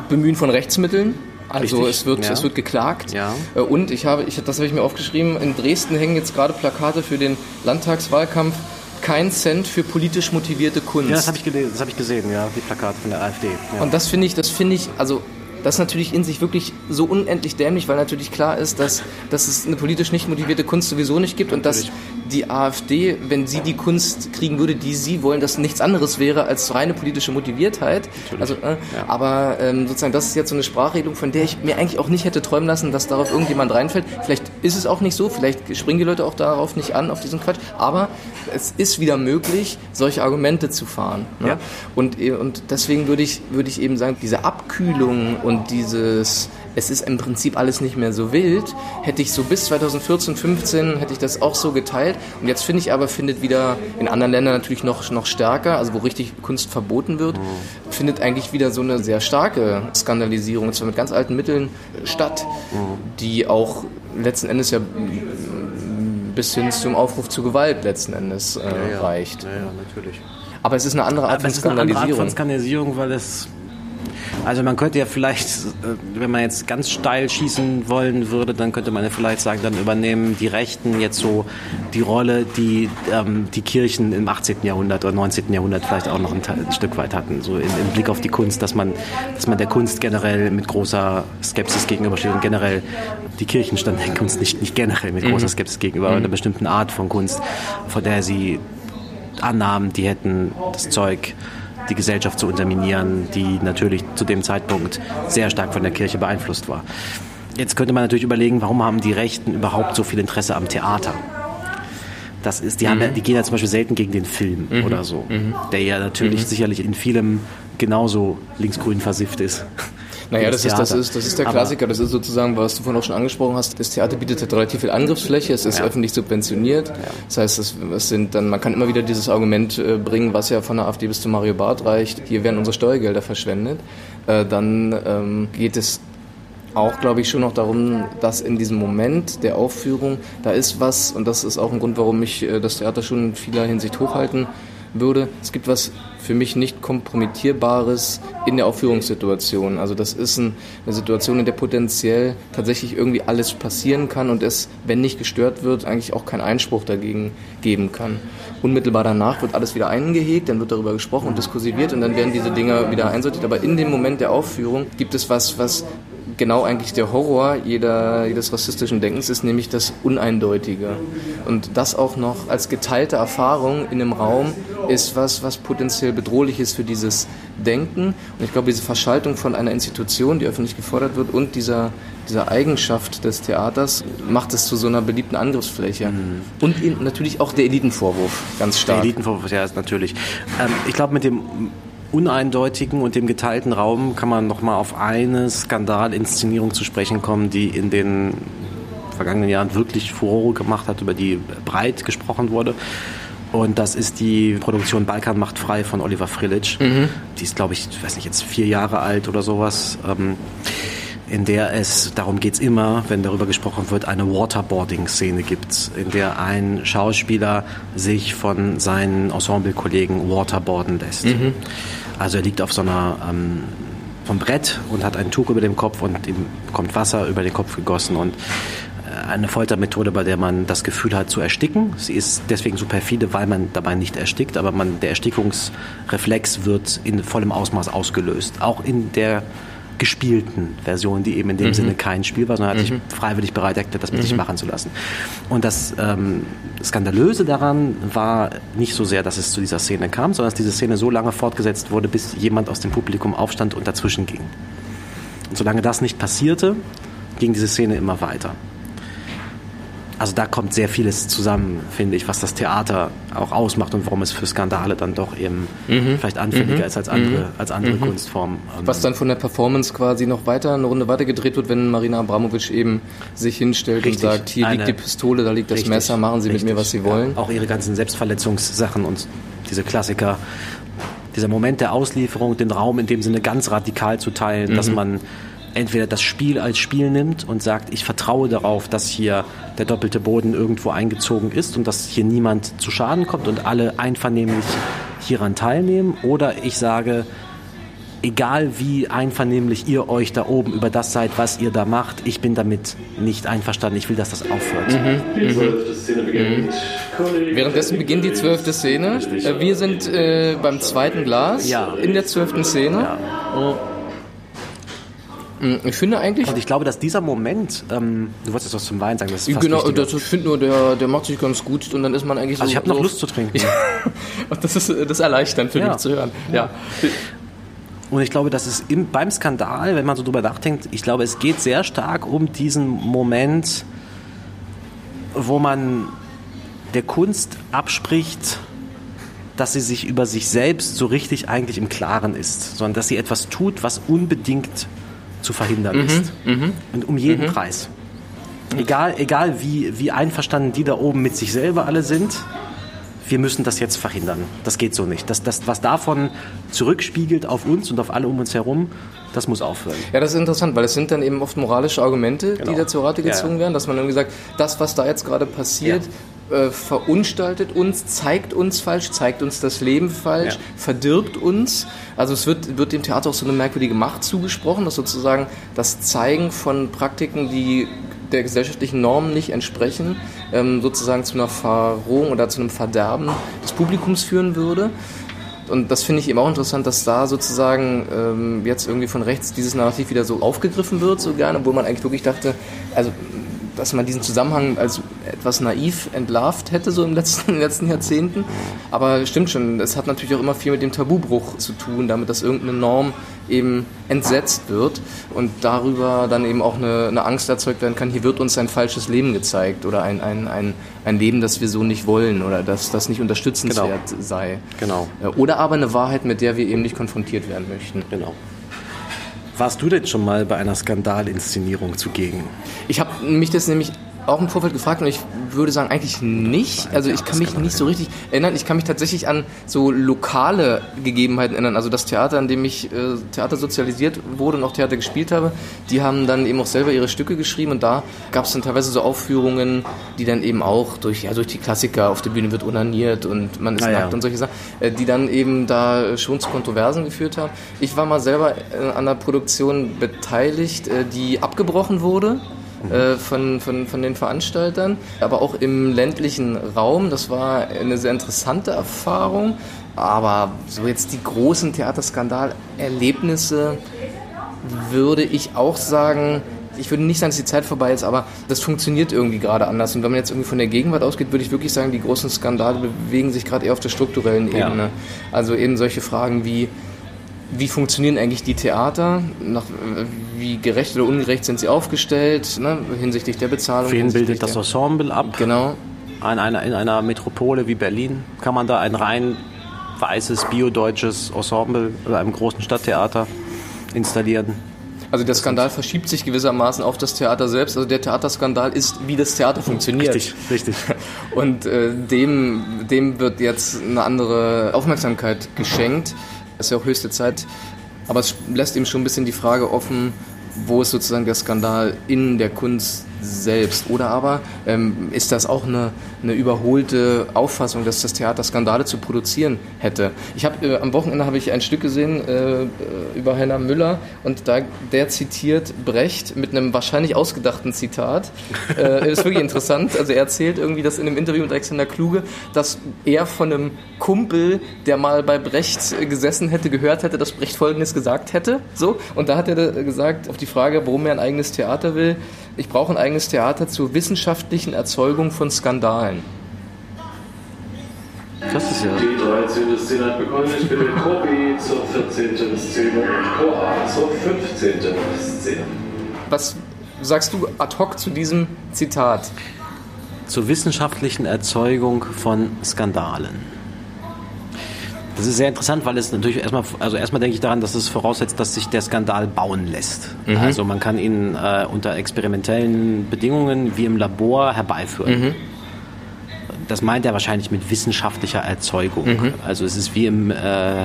Bemühen von Rechtsmitteln. Also Richtig, es wird, ja. es wird geklagt. Ja. Äh, Und ich habe, ich, das habe ich mir aufgeschrieben, in Dresden hängen jetzt gerade Plakate für den Landtagswahlkampf kein Cent für politisch motivierte Kunst. Ja, das habe ich, gelesen, das ich gesehen, ja, die Plakate von der AfD. Ja. Und das finde ich, das finde ich, also das ist natürlich in sich wirklich so unendlich dämlich, weil natürlich klar ist, dass, dass es eine politisch nicht motivierte Kunst sowieso nicht gibt und dass die AfD, wenn sie die Kunst kriegen würde, die sie wollen, dass nichts anderes wäre als reine politische Motiviertheit. Also, äh, Ja. Aber ähm, sozusagen, das ist jetzt so eine Sprachregelung, von der ich mir eigentlich auch nicht hätte träumen lassen, dass darauf irgendjemand reinfällt. Vielleicht ist es auch nicht so, vielleicht springen die Leute auch darauf nicht an, auf diesen Quatsch. Aber es ist wieder möglich, solche Argumente zu fahren. Ne? Ja. Und, äh, und deswegen würde ich, würde ich eben sagen, diese Abkühlung und dieses, es ist im Prinzip alles nicht mehr so wild, hätte ich so bis 2014, 15 hätte ich das auch so geteilt. Und jetzt finde ich aber, findet wieder in anderen Ländern natürlich noch, noch stärker, also wo richtig Kunst verboten wird, findet eigentlich wieder so eine sehr starke Skandalisierung, und zwar mit ganz alten Mitteln statt, die auch letzten Endes ja bis hin zum Aufruf zu Gewalt letzten Endes äh, reicht. Ja, ja, natürlich. Aber es ist eine andere Art Aber von es ist eine andere Art Skandalisierung. von Skandalisierung, weil es. Also man könnte ja vielleicht, äh, wenn man jetzt ganz steil schießen wollen würde, dann könnte man ja vielleicht sagen, dann übernehmen die Rechten jetzt so die Rolle, die ähm, die Kirchen im 18. Jahrhundert oder 19. Jahrhundert vielleicht auch noch ein, ein Stück weit hatten, so im, im Blick auf die Kunst, dass man, dass man der Kunst generell mit großer Skepsis gegenübersteht und generell die Kirchen standen der Kunst nicht, nicht generell mit großer Skepsis gegenüber, aber einer bestimmten Art von Kunst, von der sie annahmen, die hätten das Zeug, die Gesellschaft zu unterminieren, die natürlich zu dem Zeitpunkt sehr stark von der Kirche beeinflusst war. Jetzt könnte man natürlich überlegen, warum haben die Rechten überhaupt so viel Interesse am Theater? Das ist, die, haben ja, die gehen ja zum Beispiel selten gegen den Film oder so, der ja natürlich sicherlich in vielem genauso linksgrün versifft ist. Naja, das ist, das, ist, das ist der Klassiker. Das ist sozusagen, was du vorhin auch schon angesprochen hast. Das Theater bietet halt relativ viel Angriffsfläche. Es ist Ja. öffentlich subventioniert. Das heißt, es, es sind dann, man kann immer wieder dieses Argument äh, bringen, was ja von der AfD bis zu Mario Barth reicht. Hier werden unsere Steuergelder verschwendet. Äh, dann ähm, geht es auch, glaube ich, schon noch darum, dass in diesem Moment der Aufführung, da ist was, und das ist auch ein Grund, warum ich äh, das Theater schon in vieler Hinsicht hochhalten würde. Es gibt was für mich nicht kompromittierbares in der Aufführungssituation. Also das ist ein, eine Situation, in der potenziell tatsächlich irgendwie alles passieren kann und es, wenn nicht gestört wird, eigentlich auch keinen Einspruch dagegen geben kann. Unmittelbar danach wird alles wieder eingehegt, dann wird darüber gesprochen und diskursiviert und dann werden diese Dinge wieder einsortiert. Aber in dem Moment der Aufführung gibt es was, was genau eigentlich der Horror jeder, jedes rassistischen Denkens ist, nämlich das Uneindeutige. Und das auch noch als geteilte Erfahrung in einem Raum ist was, was potenziell bedrohlich ist für dieses Denken. Und ich glaube, diese Verschaltung von einer Institution, die öffentlich gefordert wird, und dieser, dieser Eigenschaft des Theaters macht es zu so einer beliebten Angriffsfläche. Und in, natürlich auch der Elitenvorwurf, ganz Der stark. Elitenvorwurf, ja, natürlich. Ähm, ich glaube, mit dem uneindeutigen und dem geteilten Raum kann man noch mal auf eine Skandalinszenierung zu sprechen kommen, die in den vergangenen Jahren wirklich Furore gemacht hat, über die breit gesprochen wurde. Und das ist die Produktion Balkan macht frei von Oliver Frilic. Die ist, glaube ich, ich weiß nicht, jetzt vier Jahre alt oder sowas. Ähm, in der es, darum geht's immer, wenn darüber gesprochen wird, eine Waterboarding-Szene gibt, in der ein Schauspieler sich von seinen Ensemble-Kollegen waterboarden lässt. Also er liegt auf so einer ähm, vom Brett und hat ein Tuch über dem Kopf und ihm kommt Wasser über den Kopf gegossen und äh, eine Foltermethode, bei der man das Gefühl hat zu ersticken. Sie ist deswegen so perfide, weil man dabei nicht erstickt, aber man, der Erstickungsreflex wird in vollem Ausmaß ausgelöst. Auch in der gespielten Version, die eben in dem Sinne kein Spiel war, sondern hat sich freiwillig bereit erklärt, das mit sich machen zu lassen. Und das ähm, Skandalöse daran war nicht so sehr, dass es zu dieser Szene kam, sondern dass diese Szene so lange fortgesetzt wurde, bis jemand aus dem Publikum aufstand und dazwischen ging. Und solange das nicht passierte, ging diese Szene immer weiter. Also da kommt sehr vieles zusammen, finde ich, was das Theater auch ausmacht und warum es für Skandale dann doch eben vielleicht anfälliger ist als andere, als andere Kunstformen. Ähm, Was dann von der Performance quasi noch weiter, eine Runde weiter gedreht wird, wenn Marina Abramovic eben sich hinstellt Richtig. und sagt, hier Eine- liegt die Pistole, da liegt das Richtig, Messer, machen Sie mit mir, richtig, was Sie wollen. Ja, auch ihre ganzen Selbstverletzungssachen und diese Klassiker. Dieser Moment der Auslieferung, den Raum in dem Sinne ganz radikal zu teilen, dass Mhm. man entweder das Spiel als Spiel nimmt und sagt, ich vertraue darauf, dass hier der doppelte Boden irgendwo eingezogen ist und dass hier niemand zu Schaden kommt und alle einvernehmlich hieran teilnehmen, oder ich sage, egal wie einvernehmlich ihr euch da oben über das seid, was ihr da macht, ich bin damit nicht einverstanden. Ich will, dass das aufhört. Die zwölfte Szene beginnt. Kollege Währenddessen beginnt die zwölfte Szene. Äh, Wir sind äh, beim zweiten Glas Ja. in der zwölften Szene. Mm, Ich finde eigentlich, Und ich glaube, dass dieser Moment, ähm, du wolltest jetzt was zum Wein sagen, das ist fast genau, wichtiger. das, ich finde nur, der, der macht sich ganz gut und dann ist man eigentlich so. Also ich habe noch so, Lust zu trinken. Das ist das erleichternd für Ja. mich zu hören. Ja. Und ich glaube, dass es im, beim Skandal, wenn man so drüber nachdenkt, ich glaube, es geht sehr stark um diesen Moment, wo man der Kunst abspricht, dass sie sich über sich selbst so richtig eigentlich im Klaren ist, sondern dass sie etwas tut, was unbedingt zu verhindern ist. Und um jeden Preis. Egal, egal wie, wie einverstanden die da oben mit sich selber alle sind, wir müssen das jetzt verhindern. Das geht so nicht. Das, das, was davon zurückspiegelt auf uns und auf alle um uns herum, das muss aufhören. Ja, das ist interessant, weil es sind dann eben oft moralische Argumente, Genau. die da zur Rate Ja, gezogen ja. werden, dass man irgendwie sagt, das, was da jetzt gerade passiert, äh, verunstaltet uns, zeigt uns falsch, zeigt uns das Leben falsch, Ja. verdirbt uns. Also es wird, wird dem Theater auch so eine merkwürdige Macht zugesprochen, dass sozusagen das Zeigen von Praktiken, die der gesellschaftlichen Normen nicht entsprechen, ähm, sozusagen zu einer Verrohung oder zu einem Verderben des Publikums führen würde. Und das finde ich eben auch interessant, dass da sozusagen ähm, jetzt irgendwie von rechts dieses Narrativ wieder so aufgegriffen wird, so gerne, obwohl man eigentlich wirklich dachte, also dass man diesen Zusammenhang als etwas naiv entlarvt hätte, so im letzten, in den letzten Jahrzehnten. Aber stimmt schon, es hat natürlich auch immer viel mit dem Tabubruch zu tun, damit dass irgendeine Norm eben entsetzt wird und darüber dann eben auch eine, eine Angst erzeugt werden kann, hier wird uns ein falsches Leben gezeigt oder ein, ein, ein, ein Leben, das wir so nicht wollen oder das, das nicht unterstützenswert sei. Genau. Äh, Oder aber eine Wahrheit, mit der wir eben nicht konfrontiert werden möchten. Genau. Warst du denn schon mal bei einer Skandalinszenierung zugegen? Ich habe mich das nämlich auch im Vorfeld gefragt und ich würde sagen, eigentlich nicht. Also ich kann mich nicht so richtig erinnern. Ich kann mich tatsächlich an so lokale Gegebenheiten erinnern. Also das Theater, an dem ich äh, Theater sozialisiert wurde und auch Theater gespielt habe, die haben dann eben auch selber ihre Stücke geschrieben und da gab es dann teilweise so Aufführungen, die dann eben auch durch, ja, durch die Klassiker auf der Bühne wird unaniert und man ist Ah, ja. nackt und solche Sachen, äh, die dann eben da schon zu Kontroversen geführt haben. Ich war mal selber äh, an einer Produktion beteiligt, äh, die abgebrochen wurde äh, von, von, von den Veranstaltern, aber auch im ländlichen Raum. Das war eine sehr interessante Erfahrung. Aber so jetzt die großen Theaterskandal-Erlebnisse würde ich auch sagen, ich würde nicht sagen, dass die Zeit vorbei ist, aber das funktioniert irgendwie gerade anders. Und wenn man jetzt irgendwie von der Gegenwart ausgeht, würde ich wirklich sagen, die großen Skandale bewegen sich gerade eher auf der strukturellen Ja. Ebene. Also eben solche Fragen wie, wie funktionieren eigentlich die Theater? Nach, wie gerecht oder ungerecht sind sie aufgestellt? Ne? Hinsichtlich der Bezahlung. Wen bildet das Ensemble ab? Genau. In einer, in einer Metropole wie Berlin kann man da ein rein weißes, biodeutsches Ensemble oder einem großen Stadttheater installieren. Also der Skandal verschiebt sich gewissermaßen auf das Theater selbst. Also der Theaterskandal ist, wie das Theater funktioniert. Richtig, richtig. Und äh, dem, dem wird jetzt eine andere Aufmerksamkeit geschenkt. Ist ja auch höchste Zeit. Aber es lässt eben schon ein bisschen die Frage offen, wo ist sozusagen der Skandal in der Kunst selbst? Oder aber ähm, ist das auch eine, eine überholte Auffassung, dass das Theater Skandale zu produzieren hätte? Ich habe äh, am Wochenende habe ich ein Stück gesehen äh, äh, über Heiner Müller und da der zitiert Brecht mit einem wahrscheinlich ausgedachten Zitat. Äh, ist wirklich interessant. Also er erzählt irgendwie das in einem Interview mit Alexander Kluge, dass er von einem Kumpel, der mal bei Brecht äh, gesessen hätte, gehört hätte, dass Brecht Folgendes gesagt hätte. So und da hat er äh, gesagt auf die Frage, warum er ein eigenes Theater will. Ich brauche ein eigenes Theater zur wissenschaftlichen Erzeugung von Skandalen. Das ist ja. Die 13. Szene hat begonnen. Ich bitte Chor B zur 14. Szene und Chor A zur 15. Szene. Was sagst du ad hoc zu diesem Zitat? zur wissenschaftlichen Erzeugung von Skandalen. Das ist sehr interessant, weil es natürlich erstmal, also erstmal denke ich daran, dass es voraussetzt, dass sich der Skandal bauen lässt. Also man kann ihn äh, unter experimentellen Bedingungen wie im Labor herbeiführen. Das meint er wahrscheinlich mit wissenschaftlicher Erzeugung. Also es ist wie im, äh,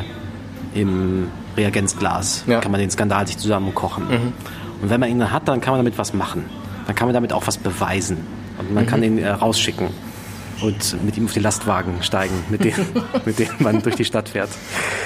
im Reagenzglas, Ja. kann man den Skandal sich zusammenkochen. Und wenn man ihn hat, dann kann man damit was machen. Dann kann man damit auch was beweisen. Und man kann ihn äh, rausschicken. Und mit ihm auf die Lastwagen steigen, mit denen, mit denen man durch die Stadt fährt.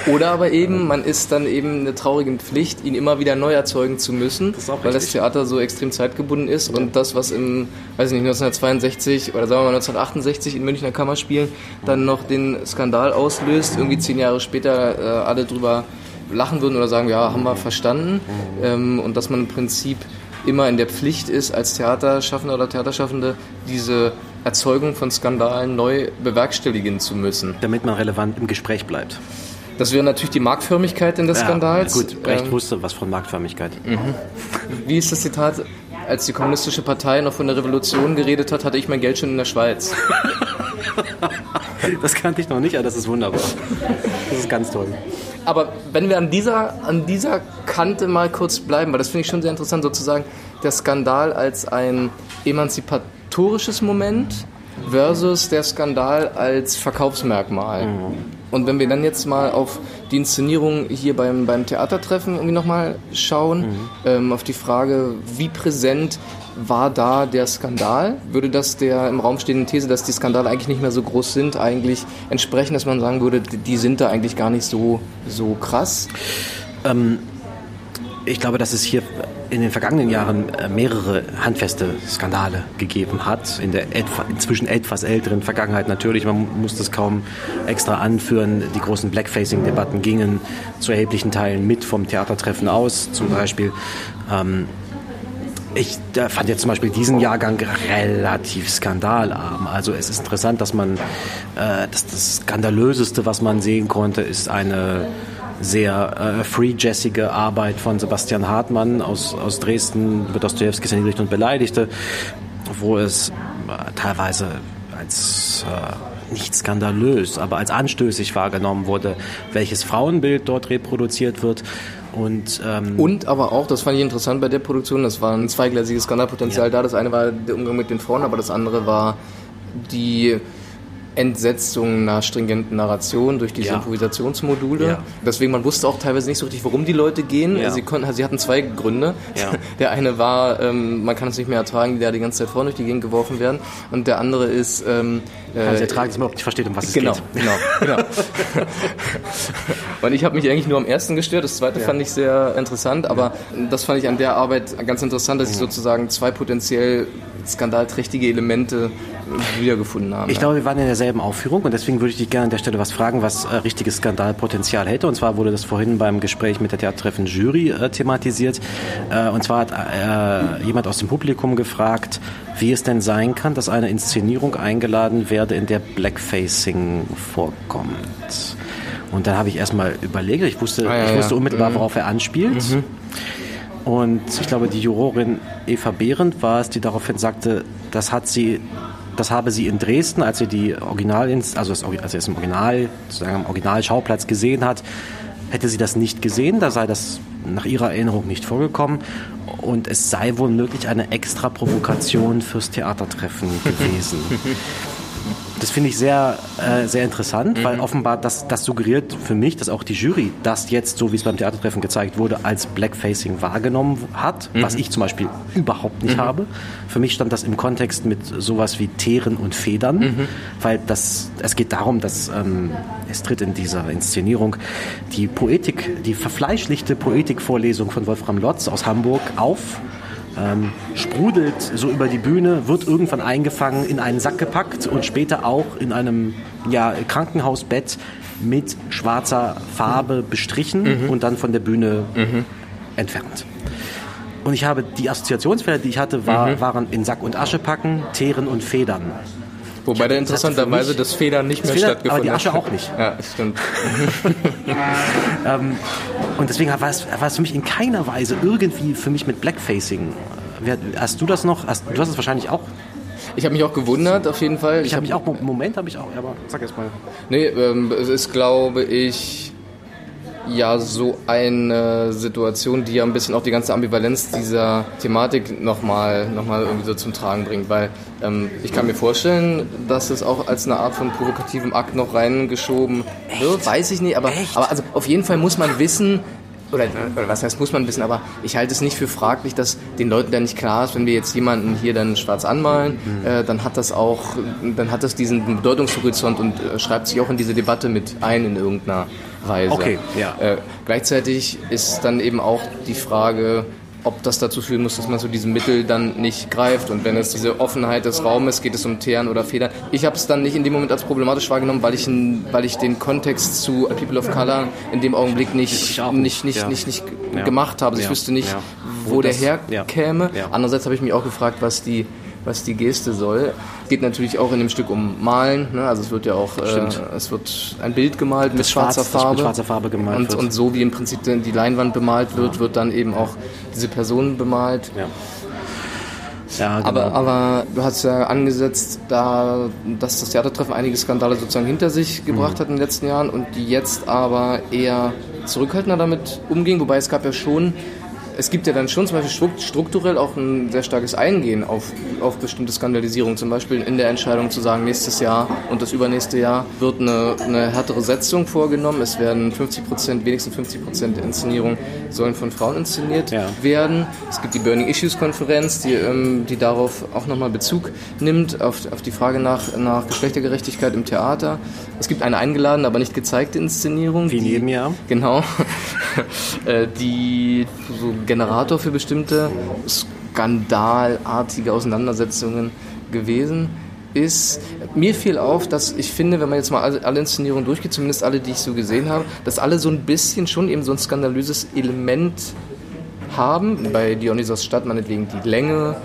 Oder aber eben, man ist dann eben eine traurige Pflicht, ihn immer wieder neu erzeugen zu müssen, Das weil das. Theater so extrem zeitgebunden ist und das, was im, weiß ich nicht, 1962 oder sagen wir mal 1968 in Münchner Kammerspielen dann noch den Skandal auslöst, irgendwie zehn Jahre später äh, alle drüber lachen würden oder sagen, ja, haben wir verstanden. Ähm, und dass man im Prinzip immer in der Pflicht ist, als Theaterschaffender oder Theaterschaffende diese Erzeugung von Skandalen neu bewerkstelligen zu müssen. Damit man relevant im Gespräch bleibt. Das wäre natürlich die Marktförmigkeit in des Skandals. Ja, gut, Brecht Ähm, wusste was von Marktförmigkeit. wie ist das Zitat? Als die kommunistische Partei noch von der Revolution geredet hat, hatte ich mein Geld schon in der Schweiz. Das kannte ich noch nicht, aber das ist wunderbar. Das ist ganz toll. Aber wenn wir an dieser, an dieser Kante mal kurz bleiben, weil das finde ich schon sehr interessant, sozusagen der Skandal als ein emanzipatorisches Moment versus der Skandal als Verkaufsmerkmal. Und wenn wir dann jetzt mal auf die Inszenierung hier beim, beim Theatertreffen irgendwie nochmal schauen, ähm, auf die Frage, wie präsent war da der Skandal? Würde das der im Raum stehenden These, dass die Skandale eigentlich nicht mehr so groß sind, eigentlich entsprechen, dass man sagen würde, die- sind da eigentlich gar nicht so, so krass? Ich glaube, dass es hier in den vergangenen Jahren äh, mehrere handfeste Skandale gegeben hat. In der etwa, inzwischen etwas älteren Vergangenheit natürlich. Man muss das kaum extra anführen. Die großen Blackfacing-Debatten gingen zu erheblichen Teilen mit vom Theatertreffen aus. Zum Beispiel ähm, ich fand jetzt zum Beispiel diesen Jahrgang relativ skandalarm. Also es ist interessant, dass man äh, das, das skandalöseste, was man sehen konnte, ist eine sehr äh, free-jazzige Arbeit von Sebastian Hartmann aus, aus Dresden über Dostojewskis Erniedrigte und Beleidigte, wo es äh, teilweise als äh, nicht skandalös, aber als anstößig wahrgenommen wurde, welches Frauenbild dort reproduziert wird. Und ähm, Und aber auch, das fand ich interessant bei der Produktion, das war ein zweigleisiges Skandalpotenzial da. Das eine war der Umgang mit den Frauen, aber das andere war die Entsetzung einer stringenten Narration durch diese Ja. Improvisationsmodule. Ja. Deswegen, man wusste auch teilweise nicht so richtig, warum die Leute gehen. Ja. Sie, konnten, sie hatten zwei Gründe. Der eine war, ähm, man kann es nicht mehr ertragen, die da die ganze Zeit Frauen durch die Gegend geworfen werden. Und der andere ist... Ähm, kann äh, sie ertragen, dass man überhaupt nicht versteht, um was es Genau, geht. genau, genau. Und ich habe mich eigentlich nur am ersten gestört. Das zweite fand ich sehr interessant, aber das fand ich an der Arbeit ganz interessant, dass ich sozusagen zwei potenziell skandalträchtige Elemente wiedergefunden habe. Ich glaube, wir waren in derselben Aufführung und deswegen würde ich dich gerne an der Stelle was fragen, was äh, richtiges Skandalpotenzial hätte. Und zwar wurde das vorhin beim Gespräch mit der Theatertreffen Jury äh, thematisiert. Äh, und zwar hat äh, jemand aus dem Publikum gefragt, wie es denn sein kann, dass eine Inszenierung eingeladen werde, in der Blackfacing vorkommt. Und dann habe ich erstmal überlegt, ich wusste, Ah, ja, ich wusste ja. unmittelbar, Mhm. worauf er anspielt. Und ich glaube, die Jurorin Eva Behrendt war es, die daraufhin sagte, das hat sie, das habe sie in Dresden, als sie die Original, also das, als sie es im Original, sozusagen am Originalschauplatz gesehen hat, hätte sie das nicht gesehen, da sei das nach ihrer Erinnerung nicht vorgekommen und es sei wohl möglich eine extra Provokation fürs Theatertreffen gewesen. Das finde ich sehr, äh, sehr interessant, weil offenbar das, das suggeriert für mich, dass auch die Jury das jetzt, so wie es beim Theatertreffen gezeigt wurde, als Blackfacing wahrgenommen hat, was ich zum Beispiel überhaupt nicht habe. Für mich stand das im Kontext mit sowas wie Teeren und Federn, weil das, es geht darum, dass ähm, es tritt in dieser Inszenierung die Poetik, die verfleischlichte Poetikvorlesung von Wolfram Lotz aus Hamburg auf ähm, sprudelt so über die Bühne, wird irgendwann eingefangen, in einen Sack gepackt und später auch in einem ja, Krankenhausbett mit schwarzer Farbe bestrichen und dann von der Bühne entfernt. Und ich habe die Assoziationsfelder, die ich hatte, war, waren in Sack und Asche packen, Teeren und Federn. Wobei da Das hat interessanterweise das Federn nicht mehr Federn, stattgefunden aber die hat. Asche auch nicht. Ja, stimmt. Und deswegen war es, war es für mich in keiner Weise irgendwie für mich mit Blackfacing. Hast du das noch? Hast, du hast es wahrscheinlich auch. Ich habe mich auch gewundert, auf jeden Fall. Ich habe mich auch, Moment habe ich auch, aber sag erst mal. Nee, ähm, es ist, glaube ich, ja so eine Situation, die ja ein bisschen auch die ganze Ambivalenz dieser Thematik nochmal noch mal irgendwie so zum Tragen bringt, weil ähm, ich kann mir vorstellen, dass es auch als eine Art von provokativem Akt noch reingeschoben wird, weiß ich nicht, aber, aber also auf jeden Fall muss man wissen, oder, oder was heißt, muss man wissen, aber ich halte es nicht für fraglich, dass den Leuten da nicht klar ist, wenn wir jetzt jemanden hier dann schwarz anmalen, mhm. äh, dann hat das auch, dann hat das diesen Bedeutungshorizont und äh, schreibt sich auch in diese Debatte mit ein in irgendeiner Weise. Okay, ja. Äh, gleichzeitig ist dann eben auch die Frage, ob das dazu führen muss, dass man zu diesem Mittel dann nicht greift. Und wenn es diese Offenheit des Raumes geht, es um Teeren oder Federn. Ich habe es dann nicht in dem Moment als problematisch wahrgenommen, weil ich, weil ich den Kontext zu People of Color in dem Augenblick nicht, nicht, nicht, ja. nicht, nicht, ja. gemacht habe. Also ich wüsste nicht, wo, wo der herkäme. Andererseits habe ich mich auch gefragt, was die was die Geste soll. Es geht natürlich auch in dem Stück um Malen. Ne? Also es wird ja auch äh, es wird ein Bild gemalt mit schwarzer Schwarz, Farbe. Mit schwarzer Farbe gemalt und, wird. und so wie im Prinzip die Leinwand bemalt wird, wird dann eben auch diese Person bemalt. Ja. Ja, genau. aber, aber du hast ja angesetzt, da, dass das Theatertreffen einige Skandale sozusagen hinter sich gebracht mhm. hat in den letzten Jahren und die jetzt aber eher zurückhaltender damit umging, wobei es gab ja schon es gibt ja dann schon zum Beispiel strukturell auch ein sehr starkes Eingehen auf, auf bestimmte Skandalisierungen. Zum Beispiel in der Entscheidung zu sagen, nächstes Jahr und das übernächste Jahr wird eine, eine härtere Setzung vorgenommen. Es werden 50 Prozent, wenigstens 50 Prozent der Inszenierung sollen von Frauen inszeniert ja. werden. Es gibt die Burning Issues Konferenz, die, ähm, die darauf auch nochmal Bezug nimmt, auf, auf die Frage nach, nach Geschlechtergerechtigkeit im Theater. Es gibt eine eingeladene, aber nicht gezeigte Inszenierung. Wie in jedem Jahr. Genau. Äh, die so Generator für bestimmte skandalartige Auseinandersetzungen gewesen ist. Mir fiel auf, dass ich finde, wenn man jetzt mal alle, Inszenierungen durchgeht, zumindest alle, die ich so gesehen habe, dass alle so ein bisschen schon eben so ein skandalöses Element haben. Bei Dionysos Stadt meinetwegen die Länge,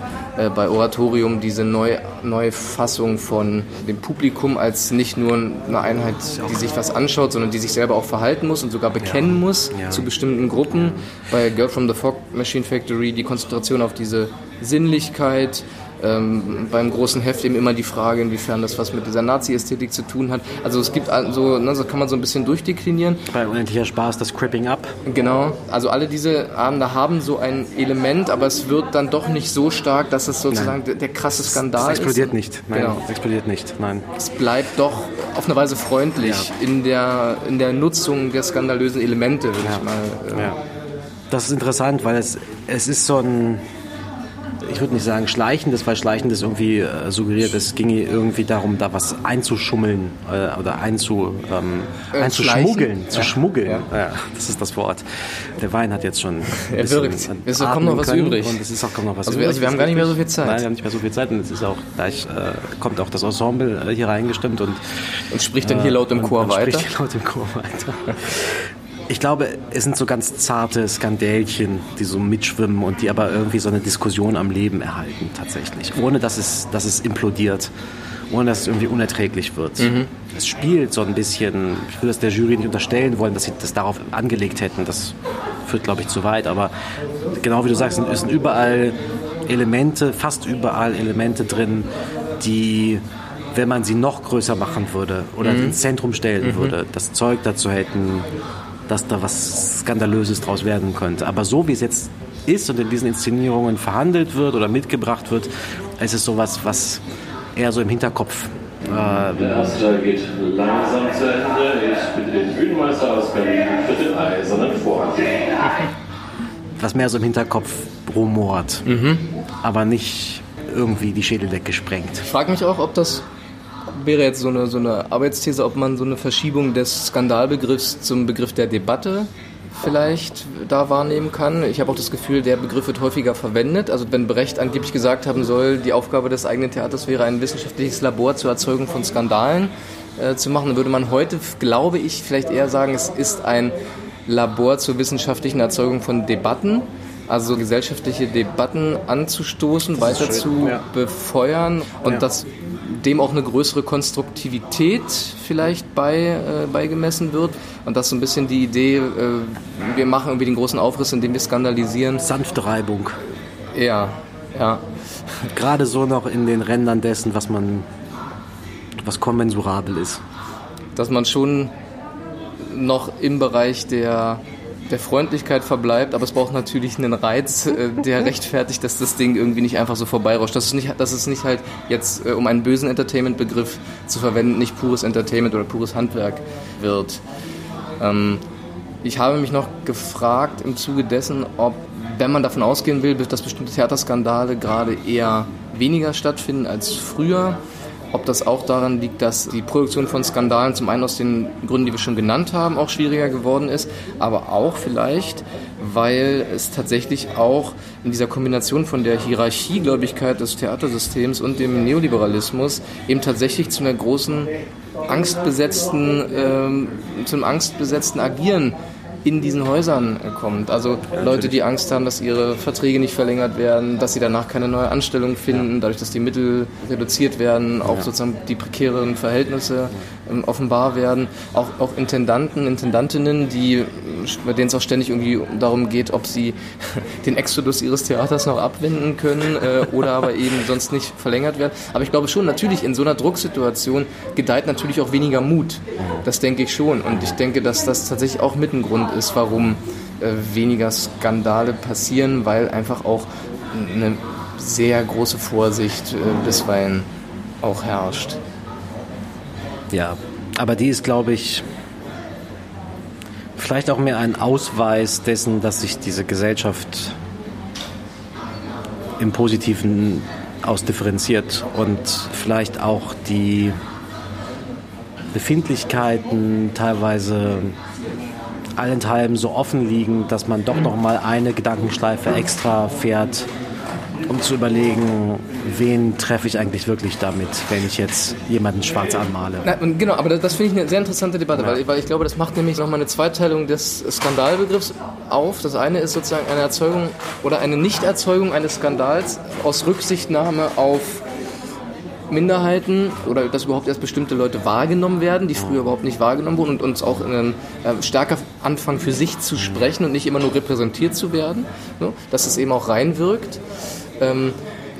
bei Oratorium diese Neu Neufassung von dem Publikum als nicht nur eine Einheit, die sich was anschaut, sondern die sich selber auch verhalten muss und sogar bekennen ja. muss ja. zu bestimmten Gruppen. Bei Girl from the Fog Machine Factory die Konzentration auf diese Sinnlichkeit, ähm, beim großen Heft eben immer die Frage, inwiefern das was mit dieser Nazi-Ästhetik zu tun hat. Also es gibt so, ne, so kann man so ein bisschen durchdeklinieren. Bei Unendlicher Spaß das Cripping Up. Genau. Also alle diese Abende haben so ein Element, aber es wird dann doch nicht so stark, dass es sozusagen der, der, krasse Skandal ist. Es explodiert ist. nicht. Nein, genau. es explodiert nicht. Nein. Es bleibt doch auf eine Weise freundlich ja. in, der, in der Nutzung der skandalösen Elemente, würde ja. ich mal. Äh, ja. Das ist interessant, weil es, es ist so ein ich würde nicht sagen schleichendes, weil schleichendes irgendwie äh, suggeriert, es ginge irgendwie darum, da was einzuschummeln äh, oder einzu, ähm, äh, einzuschmuggeln. Zu ja. schmuggeln. Ja. ja. das ist das Wort. Der Wein hat jetzt schon. Er wirkt. Es kommt noch was übrig. Und es ist auch kommt noch was also übrig. Also wir haben gar nicht mehr so viel Zeit. Nein, wir haben nicht mehr so viel Zeit und es ist auch gleich äh, kommt auch das Ensemble äh, hier reingestimmt und und spricht dann hier laut im Chor weiter. Spricht hier laut im Chor weiter. Ich glaube, es sind so ganz zarte Skandälchen, die so mitschwimmen und die aber irgendwie so eine Diskussion am Leben erhalten, tatsächlich. Ohne dass es, dass es implodiert, ohne dass es irgendwie unerträglich wird. Mhm. Es spielt so ein bisschen, ich würde das der Jury nicht unterstellen wollen, dass sie das darauf angelegt hätten. Das führt, glaube ich, zu weit. Aber genau wie du sagst, es sind überall Elemente, fast überall Elemente drin, die wenn man sie noch größer machen würde oder mhm. ins Zentrum stellen mhm. würde, das Zeug dazu hätten, dass da was Skandalöses draus werden könnte. Aber so wie es jetzt ist und in diesen Inszenierungen verhandelt wird oder mitgebracht wird, ist es sowas, was eher so im Hinterkopf. Äh, Der erste Teil geht langsam zu Ende. Ich bitte den Bühnenmeister aus Berlin für den eisernen Vorhang. Was mehr so im Hinterkopf rumort, mhm. aber nicht irgendwie die Schädel weggesprengt. Ich frage mich auch, ob das wäre jetzt so eine, so eine Arbeitsthese, ob man so eine Verschiebung des Skandalbegriffs zum Begriff der Debatte vielleicht da wahrnehmen kann. Ich habe auch das Gefühl, der Begriff wird häufiger verwendet. Also wenn Brecht angeblich gesagt haben soll, die Aufgabe des eigenen Theaters wäre, ein wissenschaftliches Labor zur Erzeugung von Skandalen äh, zu machen, dann würde man heute, glaube ich, vielleicht eher sagen, es ist ein Labor zur wissenschaftlichen Erzeugung von Debatten also gesellschaftliche Debatten anzustoßen, weiter zu ja. befeuern und ja. das dem auch eine größere Konstruktivität vielleicht bei, äh, beigemessen wird. Und das ist so ein bisschen die Idee, äh, wir machen irgendwie den großen Aufriss, indem wir skandalisieren. Sanfte Reibung. Ja, ja. Gerade so noch in den Rändern dessen, was man, was kommensurabel ist. Dass man schon noch im Bereich der der Freundlichkeit verbleibt, aber es braucht natürlich einen Reiz, äh, der rechtfertigt, dass das Ding irgendwie nicht einfach so vorbeirauscht. Dass es nicht, dass es nicht halt jetzt, äh, um einen bösen Entertainment-Begriff zu verwenden, nicht pures Entertainment oder pures Handwerk wird. Ähm, Ich habe mich noch gefragt im Zuge dessen, ob, wenn man davon ausgehen will, dass bestimmte Theaterskandale gerade eher weniger stattfinden als früher, ob das auch daran liegt, dass die Produktion von Skandalen zum einen aus den Gründen, die wir schon genannt haben, auch schwieriger geworden ist, aber auch vielleicht, weil es tatsächlich auch in dieser Kombination von der Hierarchiegläubigkeit des Theatersystems und dem Neoliberalismus eben tatsächlich zu einer großen angstbesetzten, ähm, zum angstbesetzten Agieren in diesen Häusern kommt. Also Leute, die Angst haben, dass ihre Verträge nicht verlängert werden, dass sie danach keine neue Anstellung finden, dadurch, dass die Mittel reduziert werden, auch sozusagen die prekären Verhältnisse ähm, offenbar werden. Auch, auch Intendanten, Intendantinnen, die, bei denen es auch ständig irgendwie darum geht, ob sie den Exodus ihres Theaters noch abwenden können äh, oder aber eben sonst nicht verlängert werden. Aber ich glaube schon, natürlich in so einer Drucksituation gedeiht natürlich auch weniger Mut. Das denke ich schon. Und ich denke, dass das tatsächlich auch mit ein Grund ist, warum äh, weniger Skandale passieren, weil einfach auch eine sehr große Vorsicht äh, bisweilen auch herrscht. Ja, aber die ist, glaube ich, vielleicht auch mehr ein Ausweis dessen, dass sich diese Gesellschaft im Positiven ausdifferenziert und vielleicht auch die Befindlichkeiten teilweise allenthalben so offen liegen, dass man doch noch mal eine Gedankenschleife extra fährt, um zu überlegen, wen treffe ich eigentlich wirklich damit, wenn ich jetzt jemanden schwarz anmale. Na, genau, aber das, das finde ich eine sehr interessante Debatte, ja. weil, weil, ich glaube, das macht nämlich nochmal eine Zweiteilung des Skandalbegriffs auf. Das eine ist sozusagen eine Erzeugung oder eine Nichterzeugung eines Skandals aus Rücksichtnahme auf Minderheiten oder dass überhaupt erst bestimmte Leute wahrgenommen werden, die früher überhaupt nicht wahrgenommen wurden und uns auch äh, stärker anfangen für sich zu sprechen und nicht immer nur repräsentiert zu werden, ne? dass es eben auch reinwirkt. Ähm,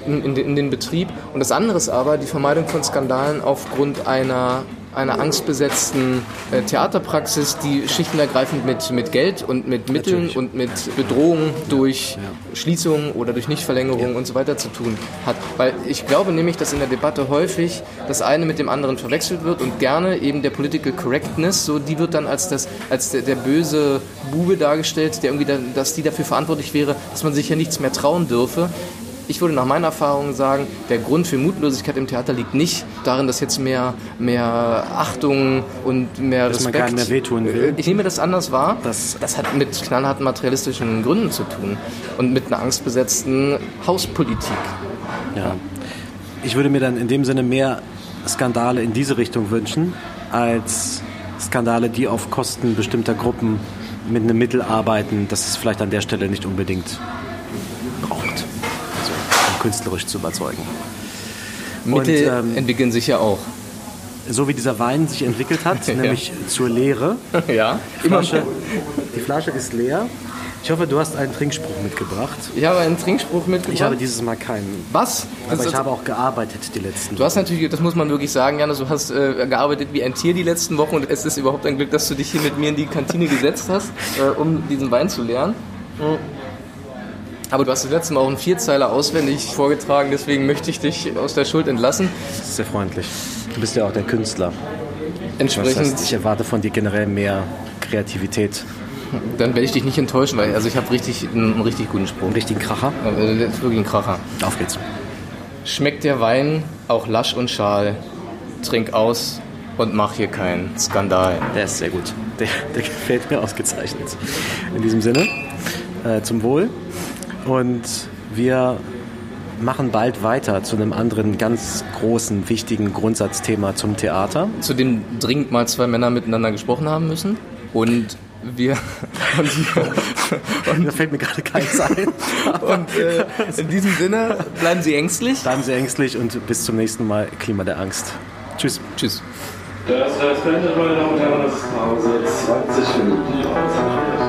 in, in, in, den Betrieb. Und das andere ist aber die Vermeidung von Skandalen aufgrund einer einer angstbesetzten äh, Theaterpraxis, die schichtenergreifend mit, mit Geld und mit Mitteln Natürlich. und mit Bedrohung durch ja. Schließungen oder durch Nichtverlängerung ja. und so weiter zu tun hat. Weil ich glaube nämlich, dass in der Debatte häufig das eine mit dem anderen verwechselt wird und gerne eben der Political Correctness, so die wird dann als, das, als der, der böse Bube dargestellt, der irgendwie da, dass die dafür verantwortlich wäre, dass man sich ja nichts mehr trauen dürfe. Ich würde nach meiner Erfahrung sagen, der Grund für Mutlosigkeit im Theater liegt nicht darin, dass jetzt mehr, mehr Achtung und mehr dass Respekt... Dass man gar mehr wehtun will. Ich nehme das anders wahr. Das, das hat mit knallharten materialistischen Gründen zu tun und mit einer angstbesetzten Hauspolitik. Ja. Ich würde mir dann in dem Sinne mehr Skandale in diese Richtung wünschen, als Skandale, die auf Kosten bestimmter Gruppen mit einem Mittel arbeiten, das es vielleicht an der Stelle nicht unbedingt künstlerisch zu überzeugen. Mittel und, ähm, entwickeln sich ja auch. So wie dieser Wein sich entwickelt hat, nämlich zur Leere. ja, die Flasche, die Flasche ist leer. Ich hoffe, du hast einen Trinkspruch mitgebracht. Ich habe einen Trinkspruch mitgebracht. Ich habe dieses Mal keinen. Was? Aber das ich habe auch gearbeitet die letzten Wochen. Du hast natürlich, das muss man wirklich sagen, Janis, du hast äh, gearbeitet wie ein Tier die letzten Wochen und es ist überhaupt ein Glück, dass du dich hier mit mir in die Kantine gesetzt hast, äh, um diesen Wein zu lernen. Mhm. Aber du hast das letzte Mal auch einen Vierzeiler auswendig vorgetragen, deswegen möchte ich dich aus der Schuld entlassen. Das ist sehr freundlich. Du bist ja auch der Künstler. Entsprechend. Das heißt, ich erwarte von dir generell mehr Kreativität. Dann werde ich dich nicht enttäuschen, weil also ich habe richtig einen richtig guten Spruch. Einen richtigen Kracher? Ja, wirklich ein Kracher. Auf geht's. Schmeckt der Wein auch lasch und schal, trink aus und mach hier keinen Skandal. Der ist sehr gut. Der, der gefällt mir ausgezeichnet. In diesem Sinne, äh, zum Wohl. Und wir machen bald weiter zu einem anderen ganz großen, wichtigen Grundsatzthema zum Theater. Zu dem dringend mal zwei Männer miteinander gesprochen haben müssen. Und wir. Und, und da fällt mir gerade keins ein. und äh, in diesem Sinne, bleiben Sie ängstlich. Bleiben Sie ängstlich und bis zum nächsten Mal. Klima der Angst. Tschüss. Tschüss. Das heißt, meine Damen und Herren, das ist Pause 20 Minuten.